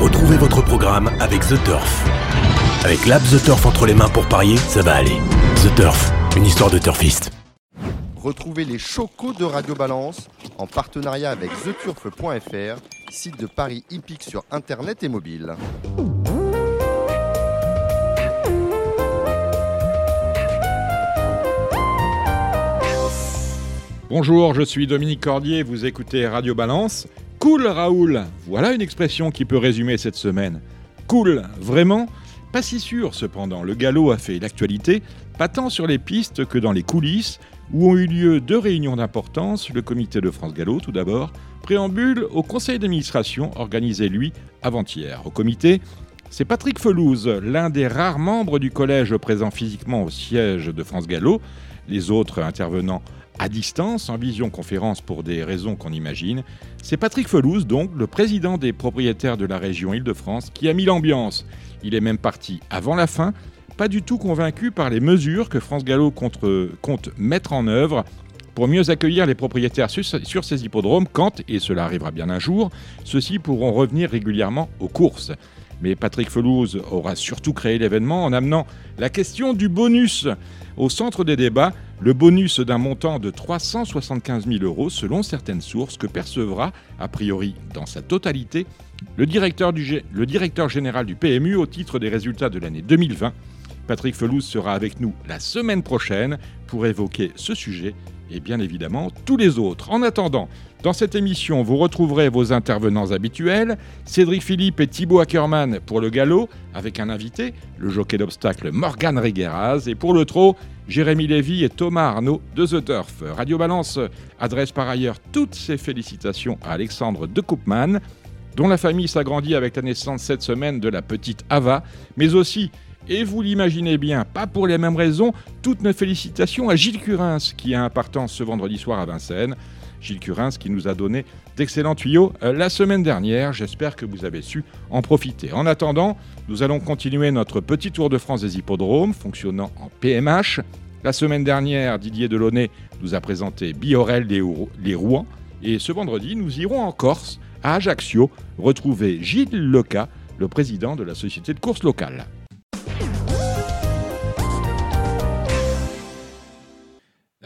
Retrouvez votre programme avec The Turf. Avec l'app The Turf entre les mains pour parier, ça va aller. The Turf, une histoire de turfiste. Retrouvez les chocos de Radio Balance en partenariat avec theturf.fr, site de paris hippique sur internet et mobile. Bonjour, je suis Dominique Cordier, vous écoutez Radio Balance. Cool Raoul, voilà une expression qui peut résumer cette semaine. Cool, vraiment? Pas si sûr cependant, le galop a fait l'actualité, pas tant sur les pistes que dans les coulisses, où ont eu lieu deux réunions d'importance, le comité de France Gallo tout d'abord, préambule au conseil d'administration organisé lui avant-hier. Au comité, c'est Patrick Felouz, l'un des rares membres du collège présent physiquement au siège de France Gallo, les autres intervenants à distance, en vision-conférence pour des raisons qu'on imagine. C'est Patrick Felouz, donc, le président des propriétaires de la région Île-de-France, qui a mis l'ambiance. Il est même parti avant la fin, pas du tout convaincu par les mesures que France Gallo compte, compte mettre en œuvre pour mieux accueillir les propriétaires sur, sur ces hippodromes quand, et cela arrivera bien un jour, ceux-ci pourront revenir régulièrement aux courses. Mais Patrick Felouz aura surtout créé l'événement en amenant la question du bonus au centre des débats, le bonus d'un montant de 375 000 euros selon certaines sources que percevra, a priori dans sa totalité, le directeur, général du PMU au titre des résultats de l'année 2020. Patrick Felouz sera avec nous la semaine prochaine pour évoquer ce sujet et bien évidemment tous les autres. En attendant, dans cette émission, vous retrouverez vos intervenants habituels, Cédric Philippe et Thibaut Ackerman pour le galop, avec un invité, le jockey d'obstacle Morgan Rigueraz, et pour le trot, Jérémy Lévy et Thomas Arnaud de The Turf. Radio Balance adresse par ailleurs toutes ses félicitations à Alexandre de Koopman, dont la famille s'agrandit avec la naissance cette semaine de la petite Ava, mais aussi et vous l'imaginez bien, pas pour les mêmes raisons, toutes nos félicitations à Gilles Curins, qui a un partant ce vendredi soir à Vincennes. Gilles Curins qui nous a donné d'excellents tuyaux euh, la semaine dernière. J'espère que vous avez su en profiter. En attendant, nous allons continuer notre petit tour de France des hippodromes fonctionnant en PMH. La semaine dernière, Didier Delaunay nous a présenté Biorel les Rouen. Et ce vendredi, nous irons en Corse, à Ajaccio, retrouver Gilles Leca, le président de la société de course locale.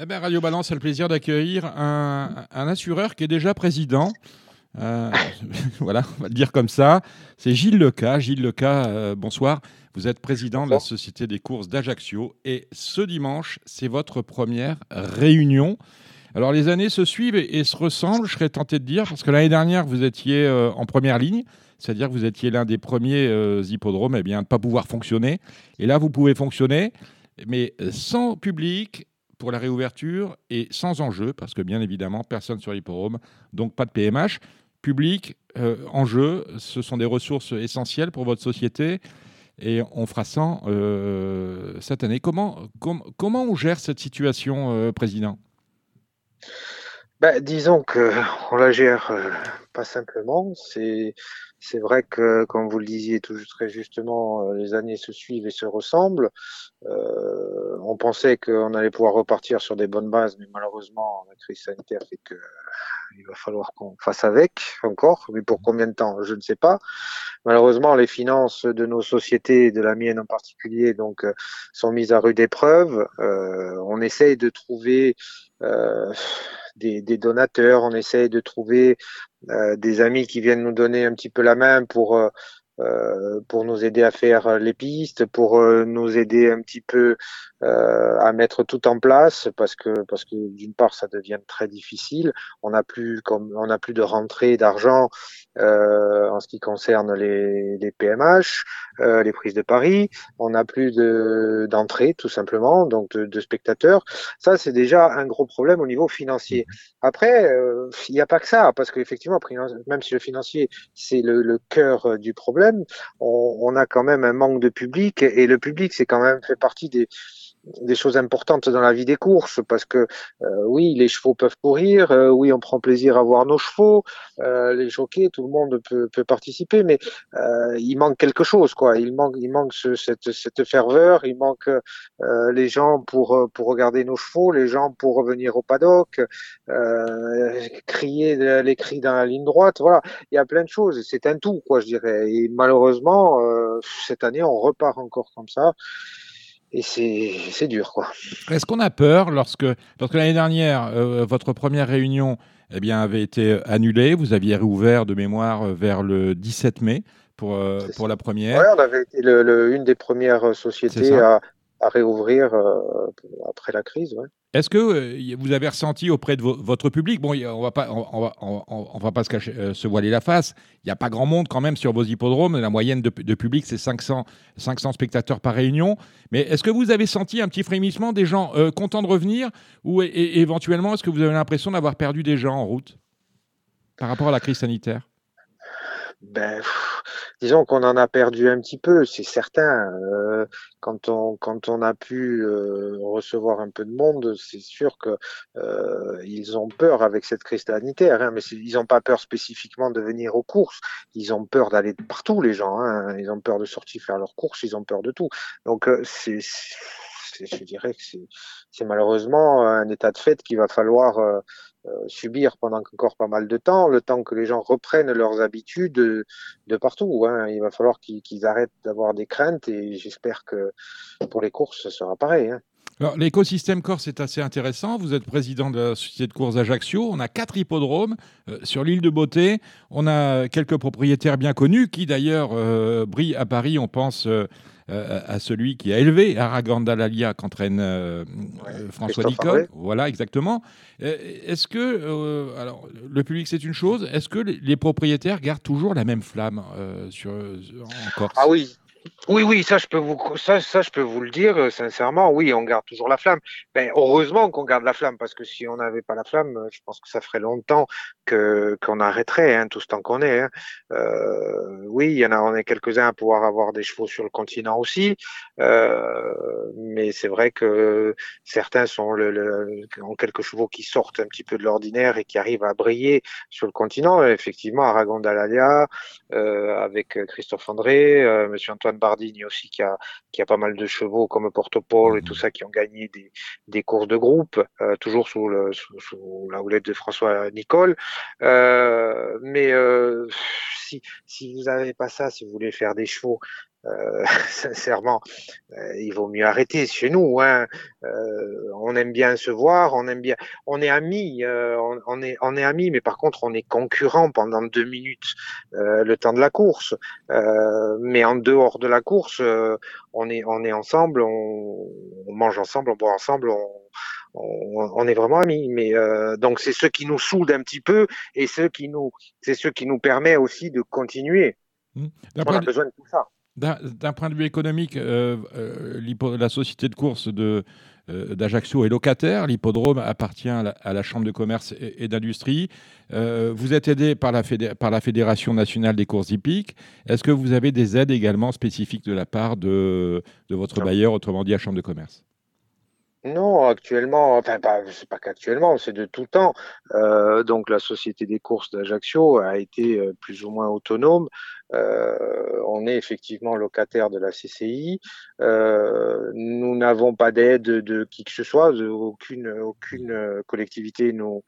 Eh ben, Radio Balance a le plaisir d'accueillir un, assureur qui est déjà président. Euh, voilà, on va le dire comme ça. C'est Gilles Leca. Gilles Leca, euh, bonsoir. Vous êtes président de la Société des courses d'Ajaccio. Et ce dimanche, c'est votre première réunion. Alors, les années se suivent et, se ressemblent, je serais tenté de dire, parce que l'année dernière, vous étiez euh, en première ligne, c'est-à-dire que vous étiez l'un des premiers hippodromes eh bien, à ne pas pouvoir fonctionner. Et là, vous pouvez fonctionner, mais sans public, pour la réouverture et sans enjeu, parce que bien évidemment, personne sur l'hippodrome, donc pas de PMH. Public, euh, enjeu, ce sont des ressources essentielles pour votre société et on fera ça euh, cette année. Comment, comment on gère cette situation, euh, Président? Ben, Disons qu'on la gère pas simplement. C'est c'est vrai que, comme vous le disiez tout, très justement, euh, les années se suivent et se ressemblent. Euh, on pensait qu'on allait pouvoir repartir sur des bonnes bases, mais malheureusement, la crise sanitaire fait que euh, il va falloir qu'on fasse avec encore. Mais pour combien de temps, je ne sais pas. Malheureusement, les finances de nos sociétés, de la mienne en particulier, donc, euh, sont mises à rude épreuve. Euh, on essaye de trouver euh, des, des, donateurs, on essaye de trouver des amis qui viennent nous donner un petit peu la main pour pour nous aider à faire les pistes, pour nous aider un petit peu à mettre tout en place, parce que parce que d'une part ça devient très difficile. On n'a plus comme on n'a plus de rentrée d'argent euh, en ce qui concerne les, les PMH, euh, les prises de paris. On n'a plus de d'entrée tout simplement, donc de, de spectateurs. Ça c'est déjà un gros problème au niveau financier. Après, euh, il n'y a pas que ça, parce qu'effectivement, même si le financier c'est le, le cœur du problème, on, a quand même un manque de public et le public c'est quand même fait partie des des choses importantes dans la vie des courses parce que euh, oui, les chevaux peuvent courir, euh, oui, on prend plaisir à voir nos chevaux, euh, les jockeys, tout le monde peut, peut participer, mais il manque quelque chose, quoi. Il manque, il manque ce, cette, cette ferveur, il manque les gens pour pour regarder nos chevaux, les gens pour revenir au paddock, crier les cris dans la ligne droite, voilà. Il y a plein de choses. C'est un tout, quoi, je dirais. Et malheureusement, cette année, on repart encore comme ça et c'est dur, quoi. Est-ce qu'on a peur lorsque, lorsque l'année dernière, euh, votre première réunion eh bien, avait été annulée, vous aviez réouvert de mémoire euh, vers le 17 mai pour, euh, pour la première? Oui, on avait été le, une des premières sociétés à, à, réouvrir après la crise. Ouais. Est-ce que euh, vous avez ressenti auprès de votre public, bon, on va pas, on, va, pas se, cacher, euh, se, voiler la face, il n'y a pas grand monde quand même sur vos hippodromes, la moyenne de, public c'est 500, 500 spectateurs par réunion, mais est-ce que vous avez senti un petit frémissement des gens euh, contents de revenir, ou éventuellement est-ce que vous avez l'impression d'avoir perdu des gens en route par rapport à la crise sanitaire? Ben, disons qu'on en a perdu un petit peu, c'est certain. Euh, quand on quand on a pu euh, recevoir un peu de monde, c'est sûr que euh, ils ont peur avec cette crise sanitaire. Hein, mais ils n'ont pas peur spécifiquement de venir aux courses. Ils ont peur d'aller partout, les gens. Hein, ils ont peur de sortir faire leurs courses. Ils ont peur de tout. Donc c'est je dirais que c'est malheureusement un état de fait qu'il va falloir euh, euh, subir pendant encore pas mal de temps, le temps que les gens reprennent leurs habitudes de, partout. Hein. Il va falloir qu'ils arrêtent d'avoir des craintes et j'espère que pour les courses, ce sera pareil. Hein. Alors, l'écosystème corse est assez intéressant. Vous êtes président de la société de courses Ajaccio. On a quatre hippodromes euh, sur l'île de Beauté. On a quelques propriétaires bien connus qui, d'ailleurs, brillent à Paris. On pense euh, à celui qui a élevé Araganda Lalia qu'entraîne euh, euh, François Nicole. Voilà, exactement. Est-ce que, alors, le public c'est une chose, est-ce que les, propriétaires gardent toujours la même flamme sur, en Corse? Ah oui, oui, oui, ça je peux vous ça, ça je peux vous le dire euh, sincèrement. Oui, on garde toujours la flamme. Ben, heureusement qu'on garde la flamme parce que si on n'avait pas la flamme, je pense que ça ferait longtemps que qu'on arrêterait hein, tout ce temps qu'on est. Hein. Euh, oui, il y en a, on est quelques-uns à pouvoir avoir des chevaux sur le continent aussi, euh, mais c'est vrai que certains sont le, ont quelques chevaux qui sortent un petit peu de l'ordinaire et qui arrivent à briller sur le continent. Effectivement, Aragon d'Alalia, euh, avec Christophe André, euh, Monsieur Antoine Bardini aussi qui a, qui a pas mal de chevaux comme Portopole et tout mhm. ça qui ont gagné des, des courses de groupe, euh, toujours sous, le, sous, la houlette de François Nicole. Euh, mais euh, si, si vous n'avez pas ça, si vous voulez faire des chevaux euh, sincèrement, euh, il vaut mieux arrêter chez nous. Hein. Euh, on aime bien se voir, on aime bien, on est amis, on, on, est, on est amis, mais par contre on est concurrents pendant deux minutes le temps de la course. mais en dehors de la course, on est, on est ensemble, on, on, mange ensemble, on boit ensemble, on, on, est vraiment amis. Mais donc c'est ce qui nous soude un petit peu et ce qui nous, c'est ce qui nous permet aussi de continuer. Mmh. On a besoin de tout ça. D'un point de vue économique, euh, euh, la société de course euh, d'Ajaccio est locataire. L'hippodrome appartient à la, Chambre de commerce et, d'industrie. vous êtes aidé par la, par la, Fédération nationale des courses hippiques. Est-ce que vous avez des aides également spécifiques de la part de, de votre bailleur, autrement dit la Chambre de commerce? Non, actuellement, enfin, c'est pas qu'actuellement, c'est de tout temps. Euh, donc, la Société des courses d'Ajaccio a été euh, plus ou moins autonome. Euh, on est effectivement locataire de la CCI. Nous n'avons pas d'aide de qui que ce soit. aucune, aucune collectivité nous,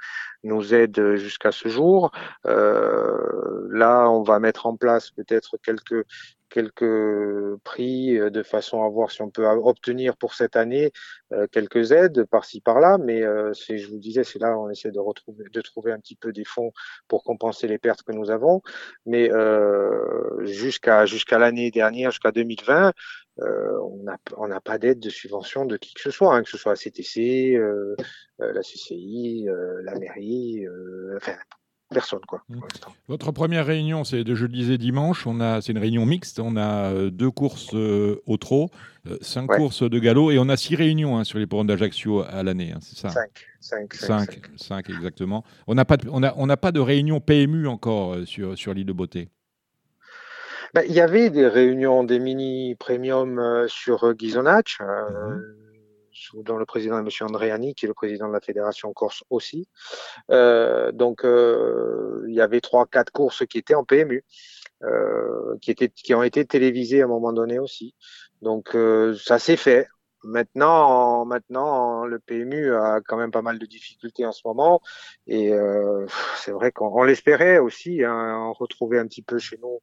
aide jusqu'à ce jour. Là, on va mettre en place peut-être quelques quelques prix euh, de façon à voir si on peut obtenir pour cette année euh, quelques aides par-ci par-là. Mais euh, je vous disais, c'est là où on essaie de retrouver, de trouver un petit peu des fonds pour compenser les pertes que nous avons. Mais jusqu'à l'année dernière, jusqu'à 2020, on n'a on n'a pas d'aide de subvention de qui que ce soit, hein, que ce soit la CTC, la CCI, la mairie, enfin personne. Quoi, mmh. Votre première réunion, c'est de je le disais dimanche. On a, c'est une réunion mixte. On a euh, deux courses euh, au trot, euh, cinq courses de galop et on a six réunions hein, sur les programmes d'Ajaccio à l'année. Hein, c'est ça? Cinq, cinq, cinq, cinq, exactement. On n'a pas, de, on a, on n'a pas de réunion PMU encore sur, sur l'île de Beauté. Ben, il y avait des réunions des mini premium sur Gizonach. Dont le président est M. Andréani, qui est le président de la Fédération Corse aussi. donc, il y avait trois, quatre courses qui étaient en PMU. qui, étaient, qui ont été télévisées à un moment donné aussi. Donc ça s'est fait. Maintenant, maintenant, le PMU a quand même pas mal de difficultés en ce moment, et euh, c'est vrai qu'on l'espérait aussi, hein, en retrouver un petit peu chez nous.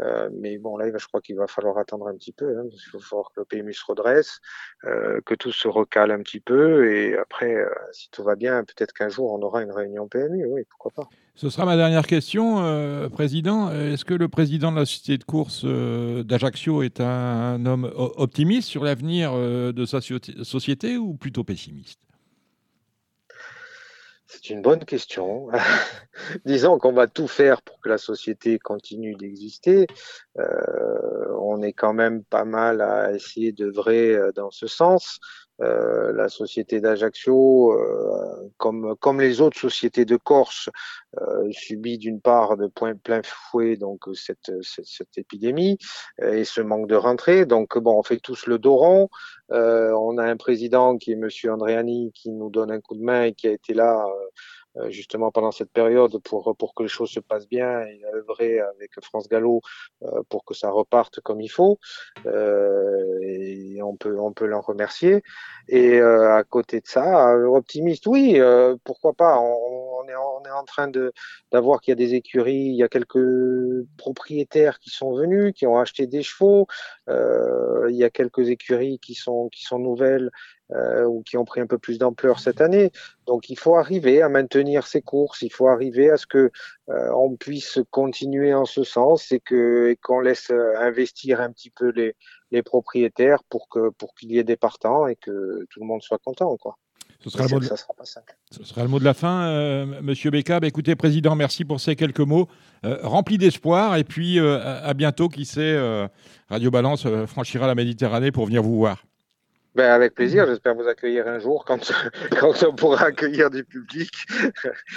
Euh, mais bon, là, je crois qu'il va falloir attendre un petit peu, hein, qu'il va falloir que le PMU se redresse, euh, que tout se recale un petit peu, et après, euh, si tout va bien, peut-être qu'un jour on aura une réunion PMU. Oui, pourquoi pas. Ce sera ma dernière question, euh, Président. Est-ce que le président de la société de course euh, d'Ajaccio est un, homme optimiste sur l'avenir euh, de sa société ou plutôt pessimiste? C'est une bonne question. Disons qu'on va tout faire pour que la société continue d'exister. on est quand même pas mal à essayer d'œuvrer dans ce sens. Euh, la société d'Ajaccio, euh, comme, comme les autres sociétés de Corse, euh, subit d'une part de point, plein fouet donc cette, cette, cette épidémie et ce manque de rentrée. Donc bon, on fait tous le dos rond. on a un président qui est Monsieur Andréani qui nous donne un coup de main et qui a été là euh, justement pendant cette période pour, pour que les choses se passent bien et œuvrer avec France Gallo euh, pour que ça reparte comme il faut. Euh, on peut, on peut l'en remercier. Et à côté de ça, optimiste, oui, pourquoi pas. On est en train de d'avoir qu'il y a des écuries, il y a quelques propriétaires qui sont venus, qui ont acheté des chevaux. il y a quelques écuries qui sont nouvelles euh, ou qui ont pris un peu plus d'ampleur cette année. Donc il faut arriver à maintenir ces courses, il faut arriver à ce que euh, on puisse continuer en ce sens et qu'on laisse euh, investir un petit peu les, propriétaires pour pour qu'il y ait des partants et que tout le monde soit content quoi. Ce sera, le mot, de... Ce sera le mot de la fin, euh, Monsieur Becca. Bah, écoutez, Président, merci pour ces quelques mots euh, remplis d'espoir. Et puis, euh, à, bientôt. Qui sait, Radio Balance franchira la Méditerranée pour venir vous voir. Ben avec plaisir, j'espère vous accueillir un jour quand, quand on pourra accueillir du public.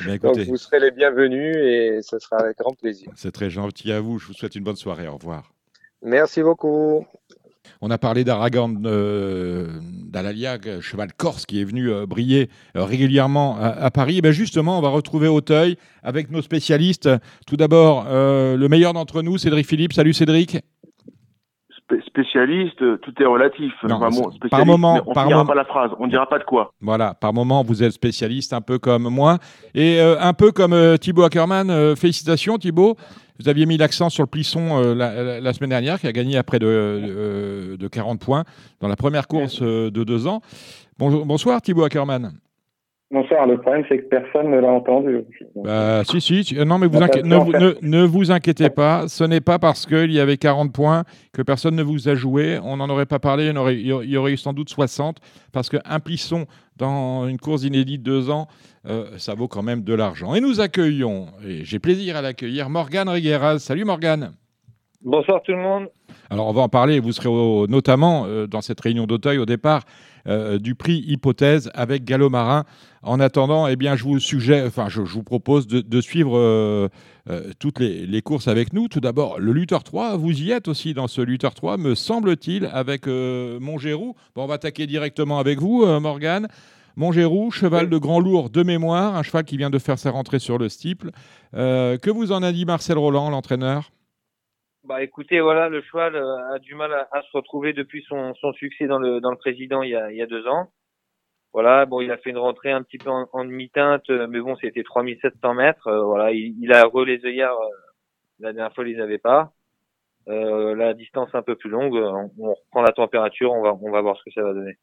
Ben, Donc vous serez les bienvenus et ce sera avec grand plaisir. C'est très gentil à vous, je vous souhaite une bonne soirée, au revoir. Merci beaucoup. On a parlé d'Aragon euh, d'Alaliag, cheval corse qui est venu euh, briller euh, régulièrement à, Paris. Et bien justement, on va retrouver Auteuil avec nos spécialistes. Tout d'abord, le meilleur d'entre nous, Cédric Philippe. Salut Cédric spécialiste, tout est relatif. par moment, on ne dira pas la phrase, on ne dira pas de quoi. Voilà, par moment, vous êtes spécialiste, un peu comme moi, et euh, un peu comme euh, Thibaut Ackerman. Euh, félicitations, Thibaut. Vous aviez mis l'accent sur le Plisson la, semaine dernière, qui a gagné à près de, de 40 points dans la première course de deux ans. bonsoir, Thibaut Ackerman. Bonsoir, le problème c'est que personne ne l'a entendu. Bah, si, si, non mais vous ne, vous inquiétez pas, ce n'est pas parce qu'il y avait 40 points que personne ne vous a joué, on n'en aurait pas parlé, il y, aurait, il y aurait eu sans doute 60, parce qu'un plisson dans une course inédite de deux ans, euh, ça vaut quand même de l'argent. Et nous accueillons, et j'ai plaisir à l'accueillir, Morgane Rigueras. Salut Morgane. Bonsoir tout le monde. Alors on va en parler, vous serez notamment euh, dans cette réunion d'Auteuil au départ euh, du prix Hypothèse avec Gallo Marin. En attendant, eh bien, je vous suggère, enfin, je, vous propose de, suivre euh, toutes les, courses avec nous. Tout d'abord, le Luther 3, vous y êtes aussi dans ce Luther 3, me semble-t-il, avec Montgérou. Bon, on va attaquer directement avec vous, Morgane. Montgérou, cheval de grand lourd de mémoire, un cheval qui vient de faire sa rentrée sur le steeple. que vous en a dit Marcel Roland, l'entraîneur? Bah écoutez, voilà, le cheval euh, a du mal à, se retrouver depuis son, son, succès dans le, dans le président il y, a, il y a deux ans. Voilà, bon, il a fait une rentrée un petit peu en, demi-teinte, euh, mais bon, c'était 3700 mètres. Euh, voilà, il, il, a re les œillères. la dernière fois, il les avait pas. Euh, la distance un peu plus longue, on, reprend la température, on va, on va voir ce que ça va donner.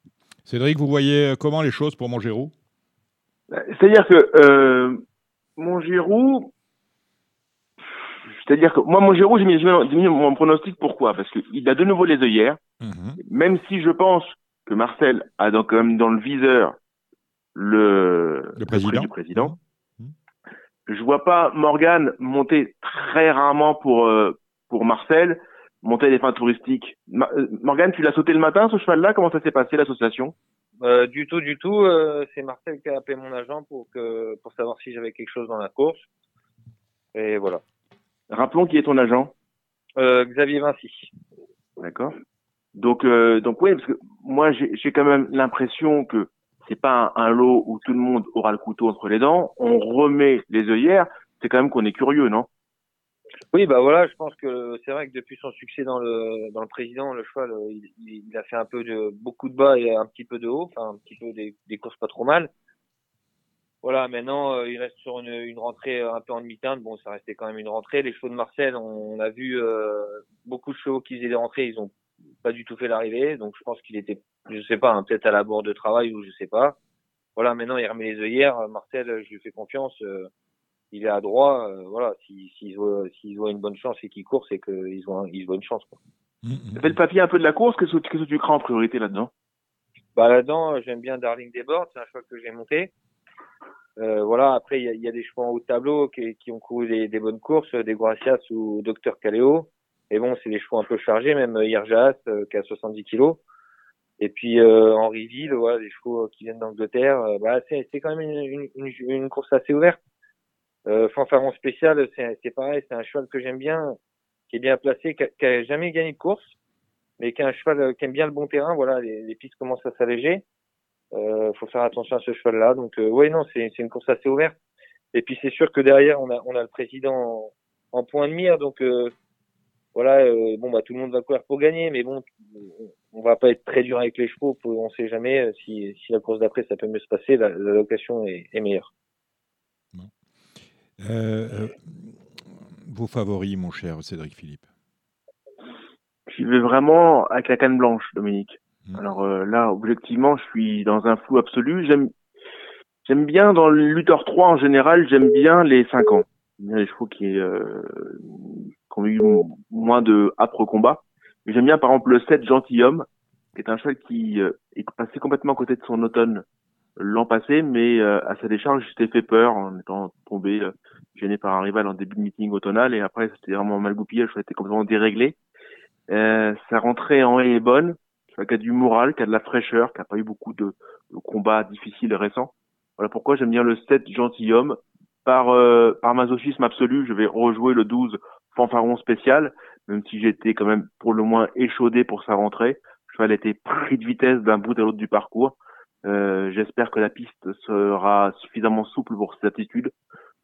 Cédric, vous voyez comment les choses pour Montgérou bah, C'est-à-dire que euh, Montgérou, c'est-à-dire que moi, mon Géraud, j'ai mis, mon pronostic. Pourquoi? Parce qu'il a de nouveau les œillères. Mhm. Même si je pense que Marcel a donc quand même dans le viseur le, le président. du président. Mhm. Je vois pas Morgan monter très rarement pour euh, pour Marcel, monter des fins touristiques. Euh, Morgan, tu l'as sauté le matin ce cheval-là? Comment ça s'est passé l'association? Euh, Du tout, du tout. Euh, c'est Marcel qui a appelé mon agent pour que pour savoir si j'avais quelque chose dans la course. Et voilà. Rappelons qui est ton agent. Euh, Xavier Vinci. D'accord. Donc, euh, donc oui, parce que moi, j'ai quand même l'impression que c'est pas un, lot où tout le monde aura le couteau entre les dents. On remet les œillères. C'est quand même qu'on est curieux, non? Oui, bah voilà, je pense que c'est vrai que depuis son succès dans le dans le président, le cheval, il, il, a fait un peu de beaucoup de bas et un petit peu de haut, enfin un petit peu des, des courses pas trop mal. Voilà, maintenant euh, il reste sur une, une, rentrée un peu en demi-teinte. Bon, ça restait quand même une rentrée. Les chevaux de Marcel, on, a vu euh, beaucoup de chevaux qui faisaient des rentrées, ils ont pas du tout fait l'arrivée. Donc je pense qu'il était, je sais pas, hein, peut-être à la bord de travail ou je sais pas. Voilà, maintenant il remet les œillères. Marcel, je lui fais confiance. Euh, il est à droit. Euh, voilà, s'il si, voit, voit une bonne chance et qu'il court, c'est qu'ils ont, ils voient une chance. Quoi. Mmh, mmh. Fait le papier un peu de la course. Qu'est-ce que, tu crains en priorité là-dedans? Bah là-dedans, j'aime bien Darling Desbordes. C'est un cheval que j'ai monté. Euh, voilà, après, il y a, y a, des chevaux en haut de tableau qui, qui ont couru des, des, bonnes courses, des Gracias ou Docteur Caléo. Et bon, c'est des chevaux un peu chargés, même Irjas, euh, qui a 70 kilos. Et puis euh, Henri Ville, voilà, des chevaux qui viennent d'Angleterre. Euh, bah, c'est, quand même une, une, une, course assez ouverte. Euh, Fanfaron spécial, c'est, pareil, c'est un cheval que j'aime bien, qui est bien placé, qui a, jamais gagné de course, mais qui est un cheval qui aime bien le bon terrain. Voilà, les, les pistes commencent à s'alléger. Euh, faut faire attention à ce cheval-là. Donc, euh, oui, non, c'est une course assez ouverte. Et puis, c'est sûr que derrière, on a, on a le président en, en point de mire. Donc, euh, voilà, euh, bon, bah, tout le monde va courir pour gagner. Mais bon, on va pas être très dur avec les chevaux. On sait jamais euh, si, si la course d'après, ça peut mieux se passer. La, la location est, est meilleure. vos favoris, mon cher Cédric Philippe? J'y vais vraiment avec la canne blanche, Dominique. Mm. Alors euh, là, objectivement, je suis dans un flou absolu. J'aime j'aime bien dans lutteur 3 en général, j'aime bien les 5 ans. Les chevaux qui, euh, qui ont eu moins de âpres combats. J'aime bien par exemple le 7 Gentilhomme, qui est un cheval qui euh, est passé complètement à côté de son automne l'an passé, mais euh, à sa décharge, j'étais fait peur en étant tombé euh, gêné par un rival en début de meeting automnal et après c'était vraiment mal goupillé, cheval était complètement déréglé. sa rentrée en haie est bonne, qui a du moral, qui a de la fraîcheur, qui n'a pas eu beaucoup de, combats difficiles récents. Voilà pourquoi j'aime bien le 7 gentilhomme. Par, euh, par masochisme absolu, je vais rejouer le 12 fanfaron spécial, même si j'étais quand même pour le moins échaudé pour sa rentrée. Le cheval était pris de vitesse d'un bout à l'autre du parcours. Euh, J'espère que la piste sera suffisamment souple pour ses attitudes.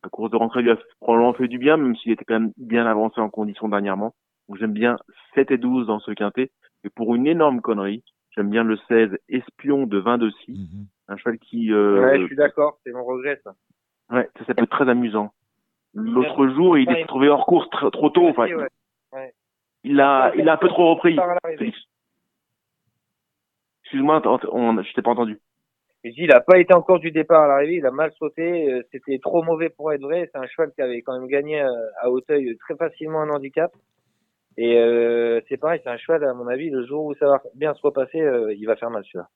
La course de rentrée lui a probablement fait du bien, même s'il était quand même bien avancé en condition dernièrement. Donc j'aime bien 7 et 12 dans ce quintet. Et pour une énorme connerie, j'aime bien le 16 Espion de 22 mm Un cheval qui... Euh... Ouais, je suis d'accord, c'est mon regret ça. Ouais, ça, ça peut être très amusant. L'autre jour, il est trouvé hors course trop tôt. Enfin, ouais. Ouais. Il a, il a un peu trop repris. Excuse-moi, je t'ai pas entendu. il n'a pas été encore du départ à l'arrivée, il a mal sauté, euh, c'était trop mauvais pour être vrai. C'est un cheval qui avait quand même gagné euh, à Hauteuil très facilement un handicap. Et euh, c'est pareil, c'est un cheval, à mon avis, le jour où ça va bien se repasser, euh, il va faire mal celui-là.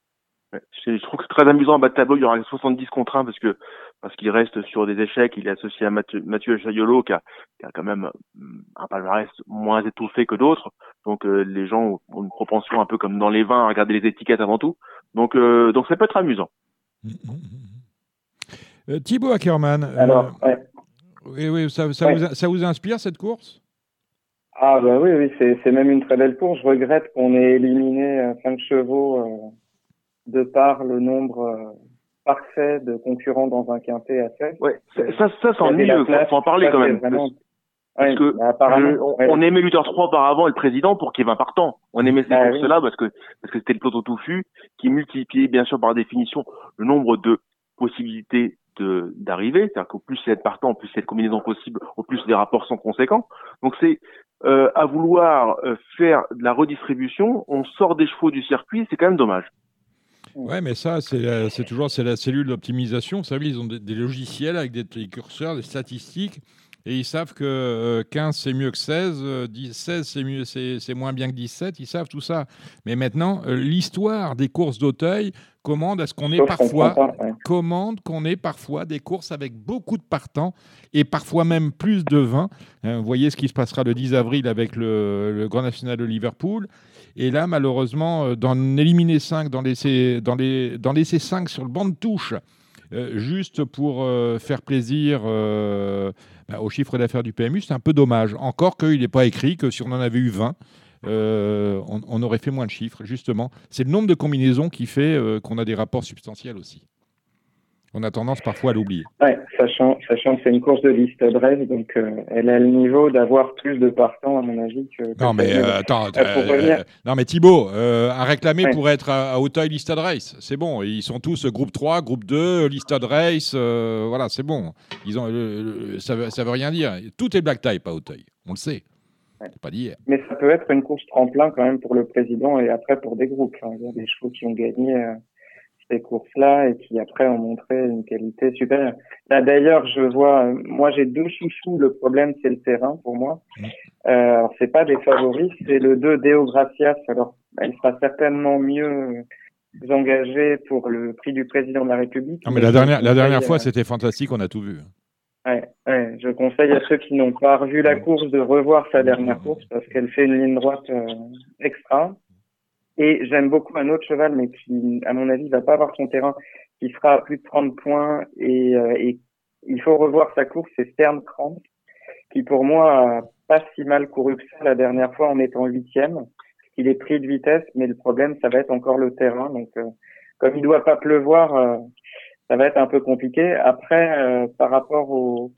Ouais, je trouve que c'est très amusant en bas de tableau, il y aura 70 contre 1 parce que parce qu'il reste sur des échecs, il est associé à Mathieu, Mathieu Chayolo qui a, qui a quand même mm, un palmarès moins étouffé que d'autres. Donc euh, les gens ont une propension un peu comme dans les vins à regarder les étiquettes avant tout. Donc euh, donc ça peut être amusant. Thibaut Ackermann. Alors, ouais. oui, oui, ça, ça, ouais. vous, ça vous inspire cette course? Ah bah oui, oui, c'est même une très belle course. Je regrette qu'on ait éliminé cinq chevaux euh, de par le nombre euh, parfait de concurrents dans un quintet à 7. Ouais, ça, ça c'est ennuyeux, il faut en parler quand même. Vraiment... Parce que je, on, ouais. on, aimait Luther 3 auparavant et le président pour qu'il y ait 20 partants. On aimait ces bah, courses-là oui. parce que parce que c'était le peloton touffu qui multipliait bien sûr par définition le nombre de possibilités d'arriver, c'est-à-dire qu'au plus c'est être partant, au plus c'est de combinaisons possibles, au plus des rapports sont conséquents. Donc c'est euh, à vouloir euh, faire de la redistribution, on sort des chevaux du circuit, c'est quand même dommage. Ouais, mais ça, c'est toujours c'est la cellule d'optimisation. Vous savez, ils ont des, logiciels avec des, curseurs, des statistiques et ils savent que 15 euh, c'est mieux que 16, 10, 16 c'est c'est moins bien que 17, ils savent tout ça. Mais maintenant, l'histoire des courses d'Auteuil commande à ce qu'on ait parfois pas, ouais. commande qu'on ait parfois des courses avec beaucoup de partants et parfois même plus de 20. Hein, vous voyez ce qui se passera le 10 avril avec le, le Grand National de Liverpool. Et là, malheureusement, euh, d'en éliminer 5, d'en laisser, dans les, dans laisser 5 sur le banc de touche, euh, juste pour euh, faire plaisir euh, bah, au chiffre d'affaires du PMU, c'est un peu dommage. Encore qu'il n'est pas écrit que si on en avait eu 20, euh, on, aurait fait moins de chiffres, justement. C'est le nombre de combinaisons qui fait euh, qu'on a des rapports substantiels aussi. On a tendance parfois à l'oublier. Oui, sachant, sachant que c'est une course de liste brève, donc euh, elle a le niveau d'avoir plus de partants, à mon avis. Que, non, mais attends, non, mais Thibaut, a réclamé pour être à, Hauteuil Listad Race. C'est bon, ils sont tous groupe 3, groupe 2, Listad Race, voilà, c'est bon. Ils ont, ça, veut, ça veut rien dire. Tout est black type à Hauteuil, on le sait. Pas. Mais ça peut être une course tremplin quand même pour le président et après pour des groupes. Il y a des chevaux qui ont gagné euh, ces courses-là et qui après ont montré une qualité supérieure. Là d'ailleurs, je vois, euh, moi j'ai deux chouchous. Le problème c'est le terrain pour moi. Mmh. Euh, alors c'est pas des favoris, c'est le 2 Deo Gracias. Alors il sera certainement mieux engagé pour le prix du président de la République. mais la dernière, la dernière fois, c'était fantastique, on a tout vu. Ouais, ouais, je conseille à ceux qui n'ont pas revu la course de revoir sa dernière course parce qu'elle fait une ligne droite euh, extra. Et j'aime beaucoup un autre cheval, mais qui, à mon avis, va pas avoir son terrain, qui sera à plus de 30 points et, euh, et il faut revoir sa course, c'est Stern Kranz, qui pour moi a pas si mal couru que ça la dernière fois en étant huitième. Il est pris de vitesse, mais le problème, ça va être encore le terrain. Donc, euh, comme il doit pas pleuvoir, ça va être un peu compliqué. Après, euh, par rapport aux,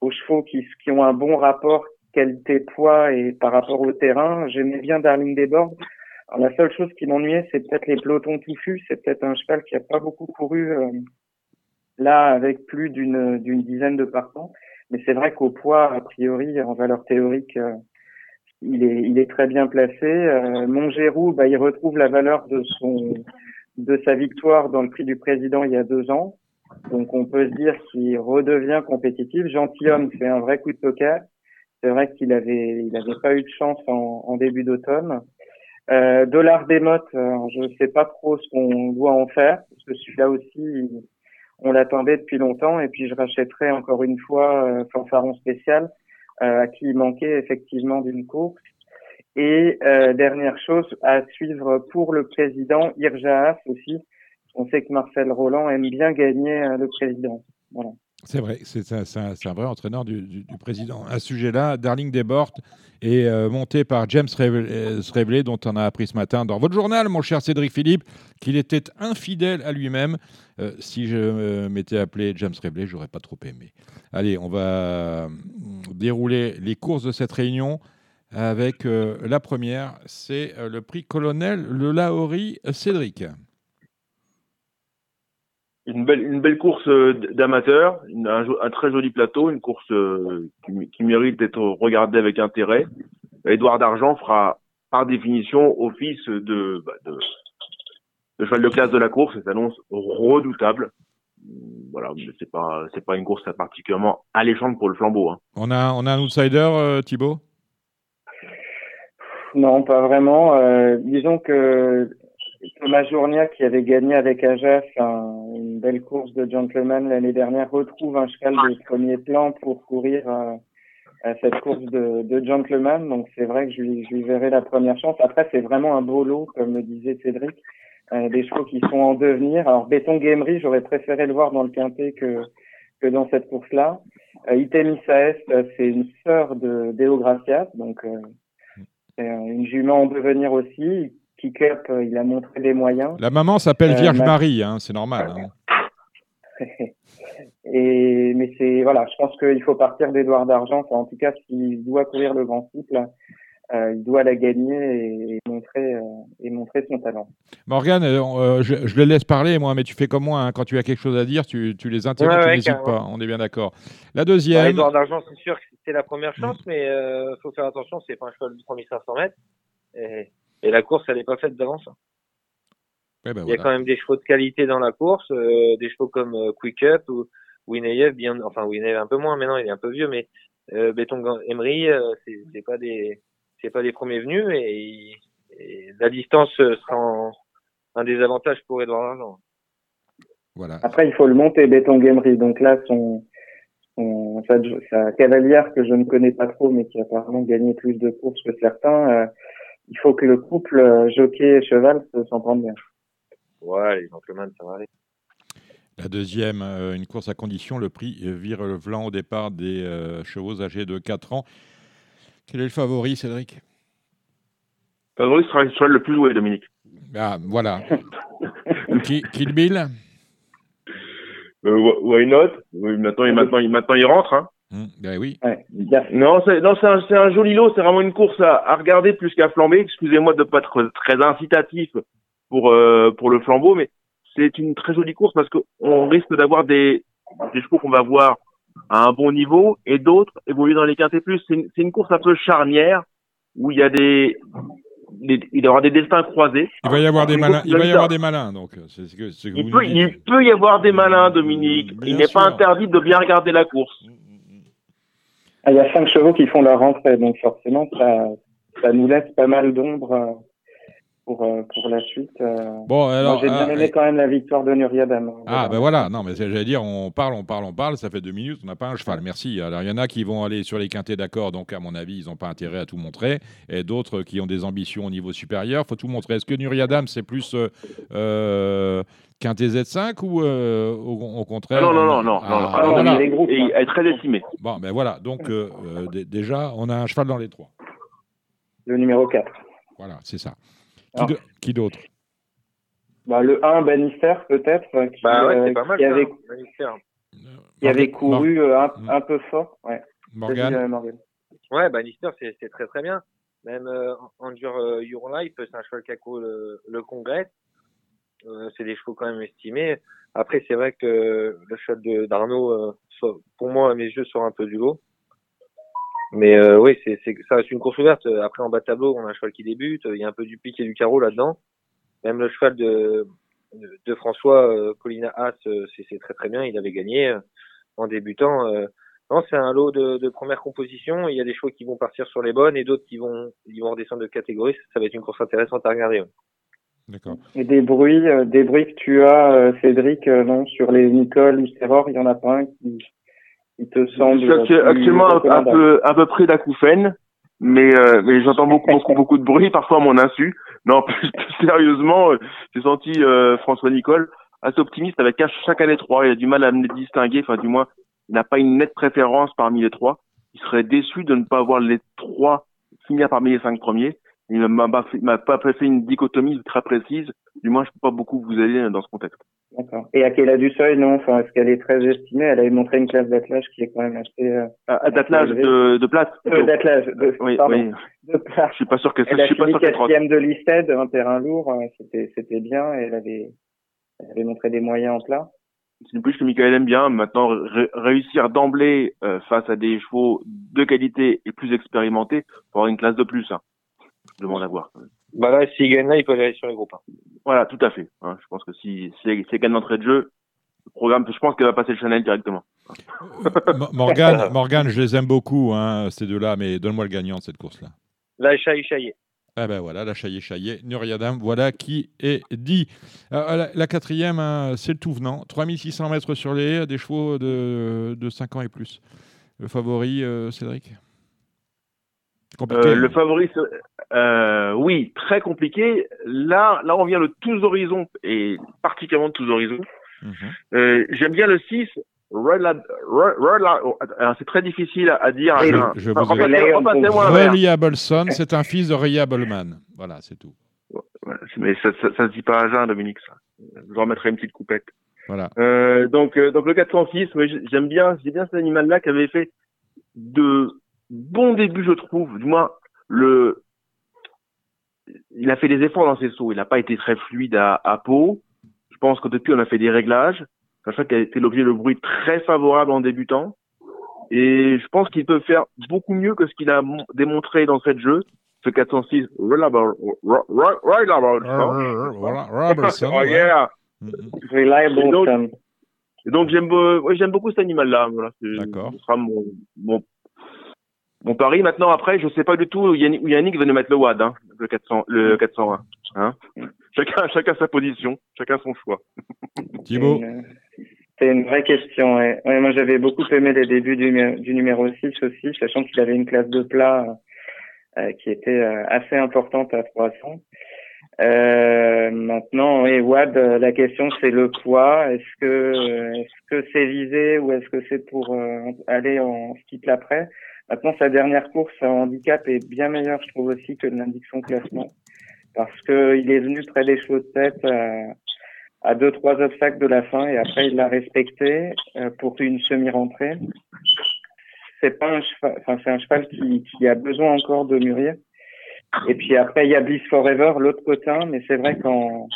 aux chevaux qui, qui, ont un bon rapport qualité-poids et par rapport au terrain, j'aimais bien Darling Desbordes. la seule chose qui m'ennuyait, c'est peut-être les pelotons touffus. C'est peut-être un cheval qui a pas beaucoup couru euh, là avec plus d'une d'une dizaine de partants. Mais c'est vrai qu'au poids, a priori, en valeur théorique, euh, il est il est très bien placé. Euh, Montgérou, bah, il retrouve la valeur de son de sa victoire dans le prix du président il y a deux ans. Donc on peut se dire qu'il redevient compétitif. Gentilhomme fait un vrai coup de poker. C'est vrai qu'il avait il avait pas eu de chance en, en début d'automne. Euh, Dollar des mottes, euh, je ne sais pas trop ce qu'on doit en faire parce que celui-là aussi on l'attendait depuis longtemps et puis je rachèterai encore une fois euh, Fanfaron spécial euh, à qui il manquait effectivement d'une course. Et euh, dernière chose à suivre pour le président Irjaas aussi. On sait que Marcel Roland aime bien gagner euh, le président. C'est vrai, c'est un, vrai entraîneur du, président. À ce sujet-là, Darling Desbordes est euh, monté par James Reveley, dont on a appris ce matin dans votre journal, mon cher Cédric Philippe, qu'il était infidèle à lui-même. si je m'étais appelé James Reveley, j'aurais pas trop aimé. Allez, on va dérouler les courses de cette réunion avec euh, la première, c'est euh, le prix colonel Le Laori Cédric. Une belle, une belle course euh, d'amateurs, un, très joli plateau, une course qui, mérite d'être regardée avec intérêt. Édouard d'Argent fera par définition office de, bah, de, de, cheval de classe de la course et s'annonce redoutable. Voilà, c'est pas c'est pas une course particulièrement alléchante pour le flambeau. Hein. On a on a un outsider, Thibaut? Non, pas vraiment. Euh, disons que Thomas Journia, qui avait gagné avec Ajas une belle course de gentleman l'année dernière, retrouve un cheval de premier plan pour courir à cette course de, gentleman. Donc c'est vrai que je lui, je lui, verrai la première chance. Après, c'est vraiment un beau lot, comme le disait Cédric. Euh, des chevaux qui sont en devenir. Alors Béton Gamery, j'aurais préféré le voir dans le quintet que que dans cette course-là. Euh, Itemi c'est une sœur de Deo Gracias, donc euh, c'est une jument en devenir aussi. Kick Up, euh, il a montré des moyens. La maman s'appelle euh, Vierge Marie, hein, c'est normal. Hein. Et mais c'est voilà, je pense qu'il faut partir d'Edouard d'Argent. en tout cas, s'il doit courir le grand cycle, euh, il doit la gagner et, montrer et montrer son talent. Morgane, je, je, le laisse parler moi, mais tu fais comme moi. Hein, quand tu as quelque chose à dire, tu, tu les interromps, tu n'hésites pas. On est bien d'accord. La deuxième. Edouard d'Argent, c'est sûr que c'est la première mm. chance, mais il euh, faut faire attention, c'est pas un cheval de 3500 mètres. Et, et la course, elle n'est pas faite d'avance. Ben il y a quand même des chevaux de qualité dans la course, euh, des chevaux comme euh, Quick Up ou Wineyev, bien, enfin Wineyev un peu moins, maintenant il est un peu vieux, mais euh, Béton Emery, euh, c'est pas des, c'est pas des premiers venus et, la distance sera un désavantage pour Edouard Argent. Voilà. Après, il faut le monter, Béton Emery. Donc là, son, sa, cavalière que je ne connais pas trop, mais qui a apparemment gagné plus de courses que certains, euh, il faut que le couple euh, jockey et cheval s'entende bien. Ouais, les gentlemen, ça va aller. La deuxième, euh, une course à condition, le prix vire le Vlan au départ des chevaux âgés de 4 ans. Quel est le favori, Cédric? Favori sera le cheval le plus joué, Dominique. Ah, voilà. Qui- Kill Bill Euh, wh- why not? Oui, maintenant, il, maintenant, il, maintenant, il rentre. Hein. Hum, Ben oui. Ouais. Non, c'est un, joli lot. C'est vraiment une course à, à regarder plus qu'à flamber. Excusez-moi de ne pas être très incitatif pour euh, pour le flambeau, mais c'est une très jolie course parce qu'on risque d'avoir des des chevaux qu'on va voir à un bon niveau et d'autres évoluer dans les quintés plus. C'est une, c'est une course un peu charnière où il y a des, des- il y aura des destins croisés. Il va y avoir des Une malins. Il va y avoir des malins, donc. euh, C'est ce que, c'est ce que Il vous peut, il peut y avoir des malins, Dominique. Bien il n'est pas interdit de bien regarder la course. Ah, Il y a cinq chevaux qui font leur rentrée, donc forcément, ça, ça nous laisse pas mal d'ombre euh, pour, euh, pour la suite. euh. Bon, alors. J'ai bien ah, aimé quand même la victoire de Nuriadam. Ah ben voilà, non mais j'allais dire, on parle, on parle, on parle, ça fait deux minutes, on n'a pas un cheval, merci. Alors il y en a qui vont aller sur les quintés d'accord, donc à mon avis ils n'ont pas intérêt à tout montrer, et d'autres qui ont des ambitions au niveau supérieur, faut tout montrer. Est-ce que Nuriadam c'est plus euh, euh, quintet Z5 ou euh, au, au contraire? Ah non, non, on- non, non, Ah, non, ah non, voilà. a les groupes, Et hein. elle est très estimée. Bon ben voilà, donc euh, euh, déjà on a un cheval dans les trois. Le numéro 4. Voilà, c'est ça. Qui, Alors. de- qui d'autre? Bah, le 1, Bannister, peut-être, euh, qui, Bah ouais, euh, c'est pas mal. qui avait, hein, qui couru euh, un, un peu fort. Ouais. Morgan. Ouais, Bannister, c'est très très bien. Même euh, Endure euh, Your Life, c'est un cheval qui a couru le, le congrès. Euh, c'est des chevaux quand même estimés. Après, c'est vrai que le cheval de d'Arnaud, euh, sort- pour moi, à mes yeux, sort un peu du lot. Mais euh, oui, c'est c'est- ça reste une course ouverte. Après, en bas de tableau, on a un cheval qui débute. Il y a un peu du pic et du carreau là-dedans. Même le cheval de, de, de François euh, Colina Haas, euh, c'est c'est très très bien. Il avait gagné euh, en débutant. euh, non, c'est un lot de, de première composition. Il y a des chevaux qui vont partir sur les bonnes et d'autres qui vont, ils vont redescendre de catégorie. Ça va être une course intéressante à regarder. ouais. D'accord. Et des bruits, euh, des bruits que tu as, euh, Cédric, euh, non, sur les Nicole, Terror, il y en a pas un qui, qui te semble. Je suis actuellement un, peu, un peu près d'acouphènes, mais, euh, mais j'entends beaucoup, beaucoup, beaucoup de bruit, parfois à mon insu. Non, plus, plus sérieusement, euh, j'ai senti euh, François Nicole assez optimiste avec chaque- des trois. Il a du mal à me distinguer, enfin du moins, il n'a pas une nette préférence parmi les trois. Il serait déçu de ne pas avoir les trois finir parmi les cinq premiers. Il m'a pas fait, m'a pas fait une dichotomie très précise. Du moins, je peux pas beaucoup vous aider dans ce contexte. D'accord. Et Akela du Seuil, non, enfin, est-ce qu'elle est très estimée? Elle avait montré une classe d'attelage qui est quand même assez. Euh, À, d'attelage de, de place. euh, d'attelage, de, Oui, pardon, oui. de place. Je suis pas sûr que Elle je a suis pas sûr qu'elle de l'ISTED, un terrain lourd, euh, c'était, c'était bien, et elle avait, elle avait montré des moyens en plat. C'est une pouliche que Michael aime bien. Maintenant, ré- réussir d'emblée euh, face à des chevaux de qualité et plus expérimentés, pour avoir une classe de plus. Hein. Je demande à voir. Bah là, s'il gagne là, il peut aller sur les groupes. hein. Voilà, tout à fait. hein. Je pense que si elle gagne d'entrée de jeu, le programme, je pense qu'elle va passer le Chanel directement. Mo- Morgan, Morgan, je les aime beaucoup, hein, ces deux-là, mais donne-moi le gagnant de cette course-là. Là, Chahi Chahi. Ah ben voilà, la chaillé chaillé, Nuriadam, voilà qui est dit. Euh, la, la quatrième, hein, c'est le tout venant. 3600 mètres sur les haies, des chevaux de, de 5 ans et plus. Le favori, euh, Cédric? Compliqué. Euh, hein. le favori, euh, oui, très compliqué. Là, là, on vient de tous horizons et particulièrement de tous horizons. Mhm. Euh, J'aime bien le 6. Rela- Re- Rela- oh, alors, C'est très difficile à, dire. Et Enfin, je enfin, vous. Reliableson, c'est un fils de Reliableman. Voilà, c'est tout. Mais ça, ça, ça se dit pas à jeun, Dominique, ça. Je vous remettrai une petite coupette. Voilà. Euh, donc, euh, donc le 406, oui, j- j'aime bien, j'aime bien cet animal-là qui avait fait de bons débuts, je trouve. Du moins, le, il a fait des efforts dans ses sauts. Il n'a pas été très fluide à, à Pau. Je pense que depuis, on a fait des réglages. Sachant qu'il a été l'objet de bruit très favorable en débutant. Et je pense qu'il peut faire beaucoup mieux que ce qu'il a mon- démontré dans cette jeu. Ce 406, reliable, Robertson. Oh yeah! Mhm. Reliable Et donc- j'aime be- ouais, j'aime beaucoup cet animal-là. Voilà, c'est- D'accord. Ce sera mon, mon, mon pari. Maintenant, après, je sais pas du tout où Yannick, où Yannick va nous mettre le WAD, hein, le 400, le 420. Hein. Chacun, chacun sa position, chacun son choix. Thibaut C'est une, c'est une vraie question. Ouais. Ouais, moi, j'avais beaucoup aimé les débuts du, du numéro 6 aussi, sachant qu'il avait une classe de plat euh, qui était euh, assez importante à 300. Euh, maintenant, oui, Wad, euh, la question c'est le poids. Est-ce que euh, est-ce que c'est visé ou est-ce que c'est pour euh, aller en ski après Maintenant, sa dernière course en handicap est bien meilleure, je trouve aussi, que l'indique son classement. Parce qu'il est venu près des chevaux de tête à, à deux, trois obstacles de la fin et après il l'a respecté euh, pour une semi-rentrée. C'est pas un cheval, enfin, c'est un cheval qui, qui a besoin encore de mûrir. Et puis après, il y a Bliss Forever, l'autre côté, mais c'est vrai qu'en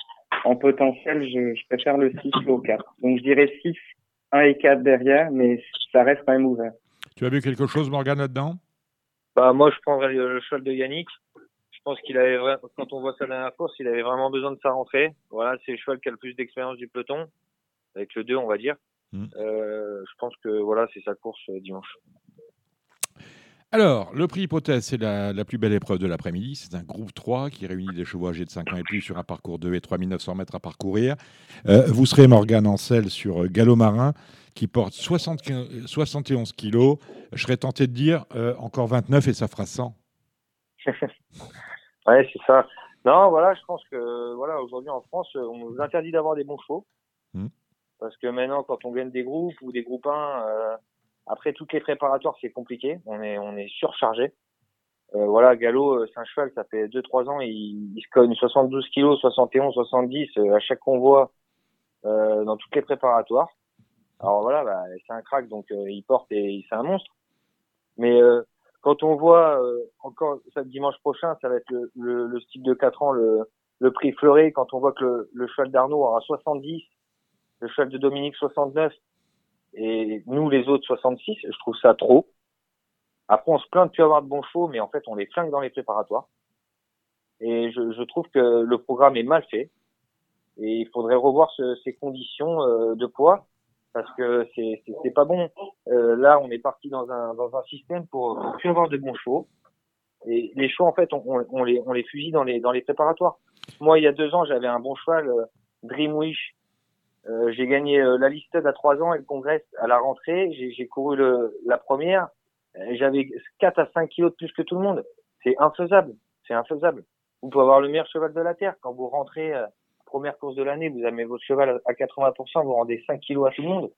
en potentiel, je, je préfère le 6 au 4. Donc je dirais 6, 1 et 4 derrière, mais ça reste quand même ouvert. Tu as vu quelque chose, Morgane, là-dedans? Bah, moi, je prendrais le, cheval de Yannick. Je pense qu'il avait, quand on voit sa dernière course, il avait vraiment besoin de sa rentrée. Voilà, c'est le cheval qui a le plus d'expérience du peloton. Avec le 2, on va dire. Mm. Euh, je pense que, voilà, c'est sa course euh, dimanche. Alors, le prix hypothèse, c'est la, la plus belle épreuve de l'après-midi. C'est un groupe 3 qui réunit des chevaux âgés de 5 ans et plus sur un parcours de et 3900 mètres à parcourir. Euh, vous serez Morgane Ancel sur euh, Galop Marin qui porte 75 71 kilos. Je serais tenté de dire euh, encore 29 et ça fera 100. Ouais, c'est ça. Non, voilà, je pense que voilà, aujourd'hui en France, euh, on nous interdit d'avoir des bons chevaux. Mm. Parce que maintenant, quand on gagne des groupes ou des groupes 1, euh, après toutes les préparatoires, c'est compliqué. On est, on est surchargé. Euh, voilà, Gallo, euh, c'est un cheval, ça fait 2-3 ans, il, il se cogne 72 kilos, 71, 70 euh, à chaque convoi euh, dans toutes les préparatoires. Alors voilà, bah, c'est un crack, donc euh, il porte et c'est un monstre. Mais euh, quand on voit euh, encore ça dimanche prochain, ça va être le, le, le style de 4 ans, le, le prix Fleuret, quand on voit que le, le cheval d'Arnaud aura 70, le cheval de Dominique 69 et nous les autres 66, je trouve ça trop. Après on se plaint de plus avoir de bons chevaux, mais en fait on les flingue dans les préparatoires. Et je, je trouve que le programme est mal fait et il faudrait revoir ce- ces conditions euh, de poids parce que c'est c'est- pas bon. Euh, là, on est parti dans un dans un système pour, pour plus avoir de bons chevaux. Et les chevaux, en fait, on, on, on les on les fusille dans les dans les préparatoires. Moi, il y a deux ans, j'avais un bon cheval, euh, Dream Wish. Euh, j'ai gagné euh, la listed à trois ans et le congrès à la rentrée. J'ai couru le, la première. Euh, J'avais 4 à 5 kilos de plus que tout le monde. C'est infaisable. C'est infaisable. Vous pouvez avoir le meilleur cheval de la terre. Quand vous rentrez euh, première course de l'année, vous avez votre cheval à 80%, vous rendez 5 kilos à tout le monde.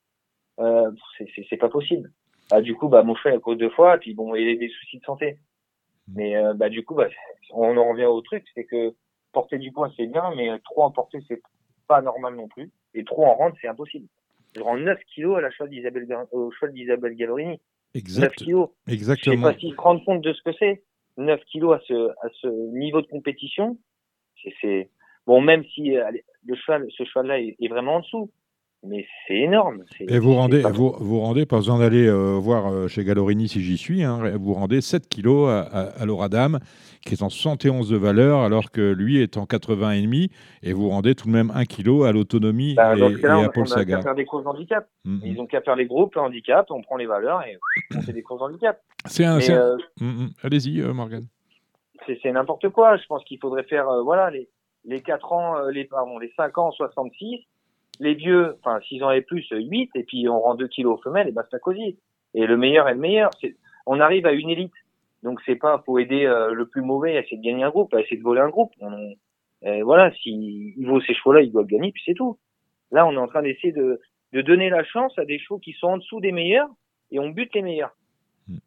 Euh, c'est- pas possible. Ah, du coup, bah, mon cheval a couru deux fois, puis bon, il a des soucis de santé. Mais euh, bah, du coup, bah, on en revient au truc, c'est que porter du poids, c'est bien, mais trop en porter, c'est pas normal non plus. Et trop en rendre, c'est impossible. Je rends 9 kilos à la cheval d'Isabelle, au cheval d'Isabelle Gallorini. 9 Exact, kilos. Je sais exactement. pas s'ils se rendent compte de ce que c'est. 9 kilos à ce, à ce niveau de compétition, c'est, bon, même si euh, le cheval, ce cheval-là est, est vraiment en dessous, mais c'est énorme. Et vous rendez, vous, vous rendez, pas besoin d'aller euh, voir euh, chez Gallorini si j'y suis, hein, vous rendez 7 kilos à, à, à l'Oradam, qui est en 71 de valeur, alors que lui est en 80 et demi, et vous rendez tout de même 1 kilo à l'autonomie Bah, et, et à Paul Saga. faire des courses d'handicap. Mhm. Ils ont qu'à faire les groupes, handicap, on prend les valeurs et on fait des courses d'handicap. C'est un. Euh, Mhm. Allez-y, euh, Morgane. c'est, n'importe quoi. Je pense qu'il faudrait faire, voilà, les, les 4 ans, les, pardon, les 5 ans, 66. Les vieux, enfin, 6 ans et plus, 8. Et puis, on rend 2 kilos aux femelles et basta cosy. Et le meilleur est le meilleur. On arrive à une élite. Donc, c'est pas pour aider euh, le plus mauvais à essayer de gagner un groupe, à essayer de voler un groupe. On, voilà, si il vaut ces chevaux-là, il doit le gagner, puis c'est tout. Là, on est en train d'essayer de, de donner la chance à des chevaux qui sont en dessous des meilleurs et on bute les meilleurs. Mhm.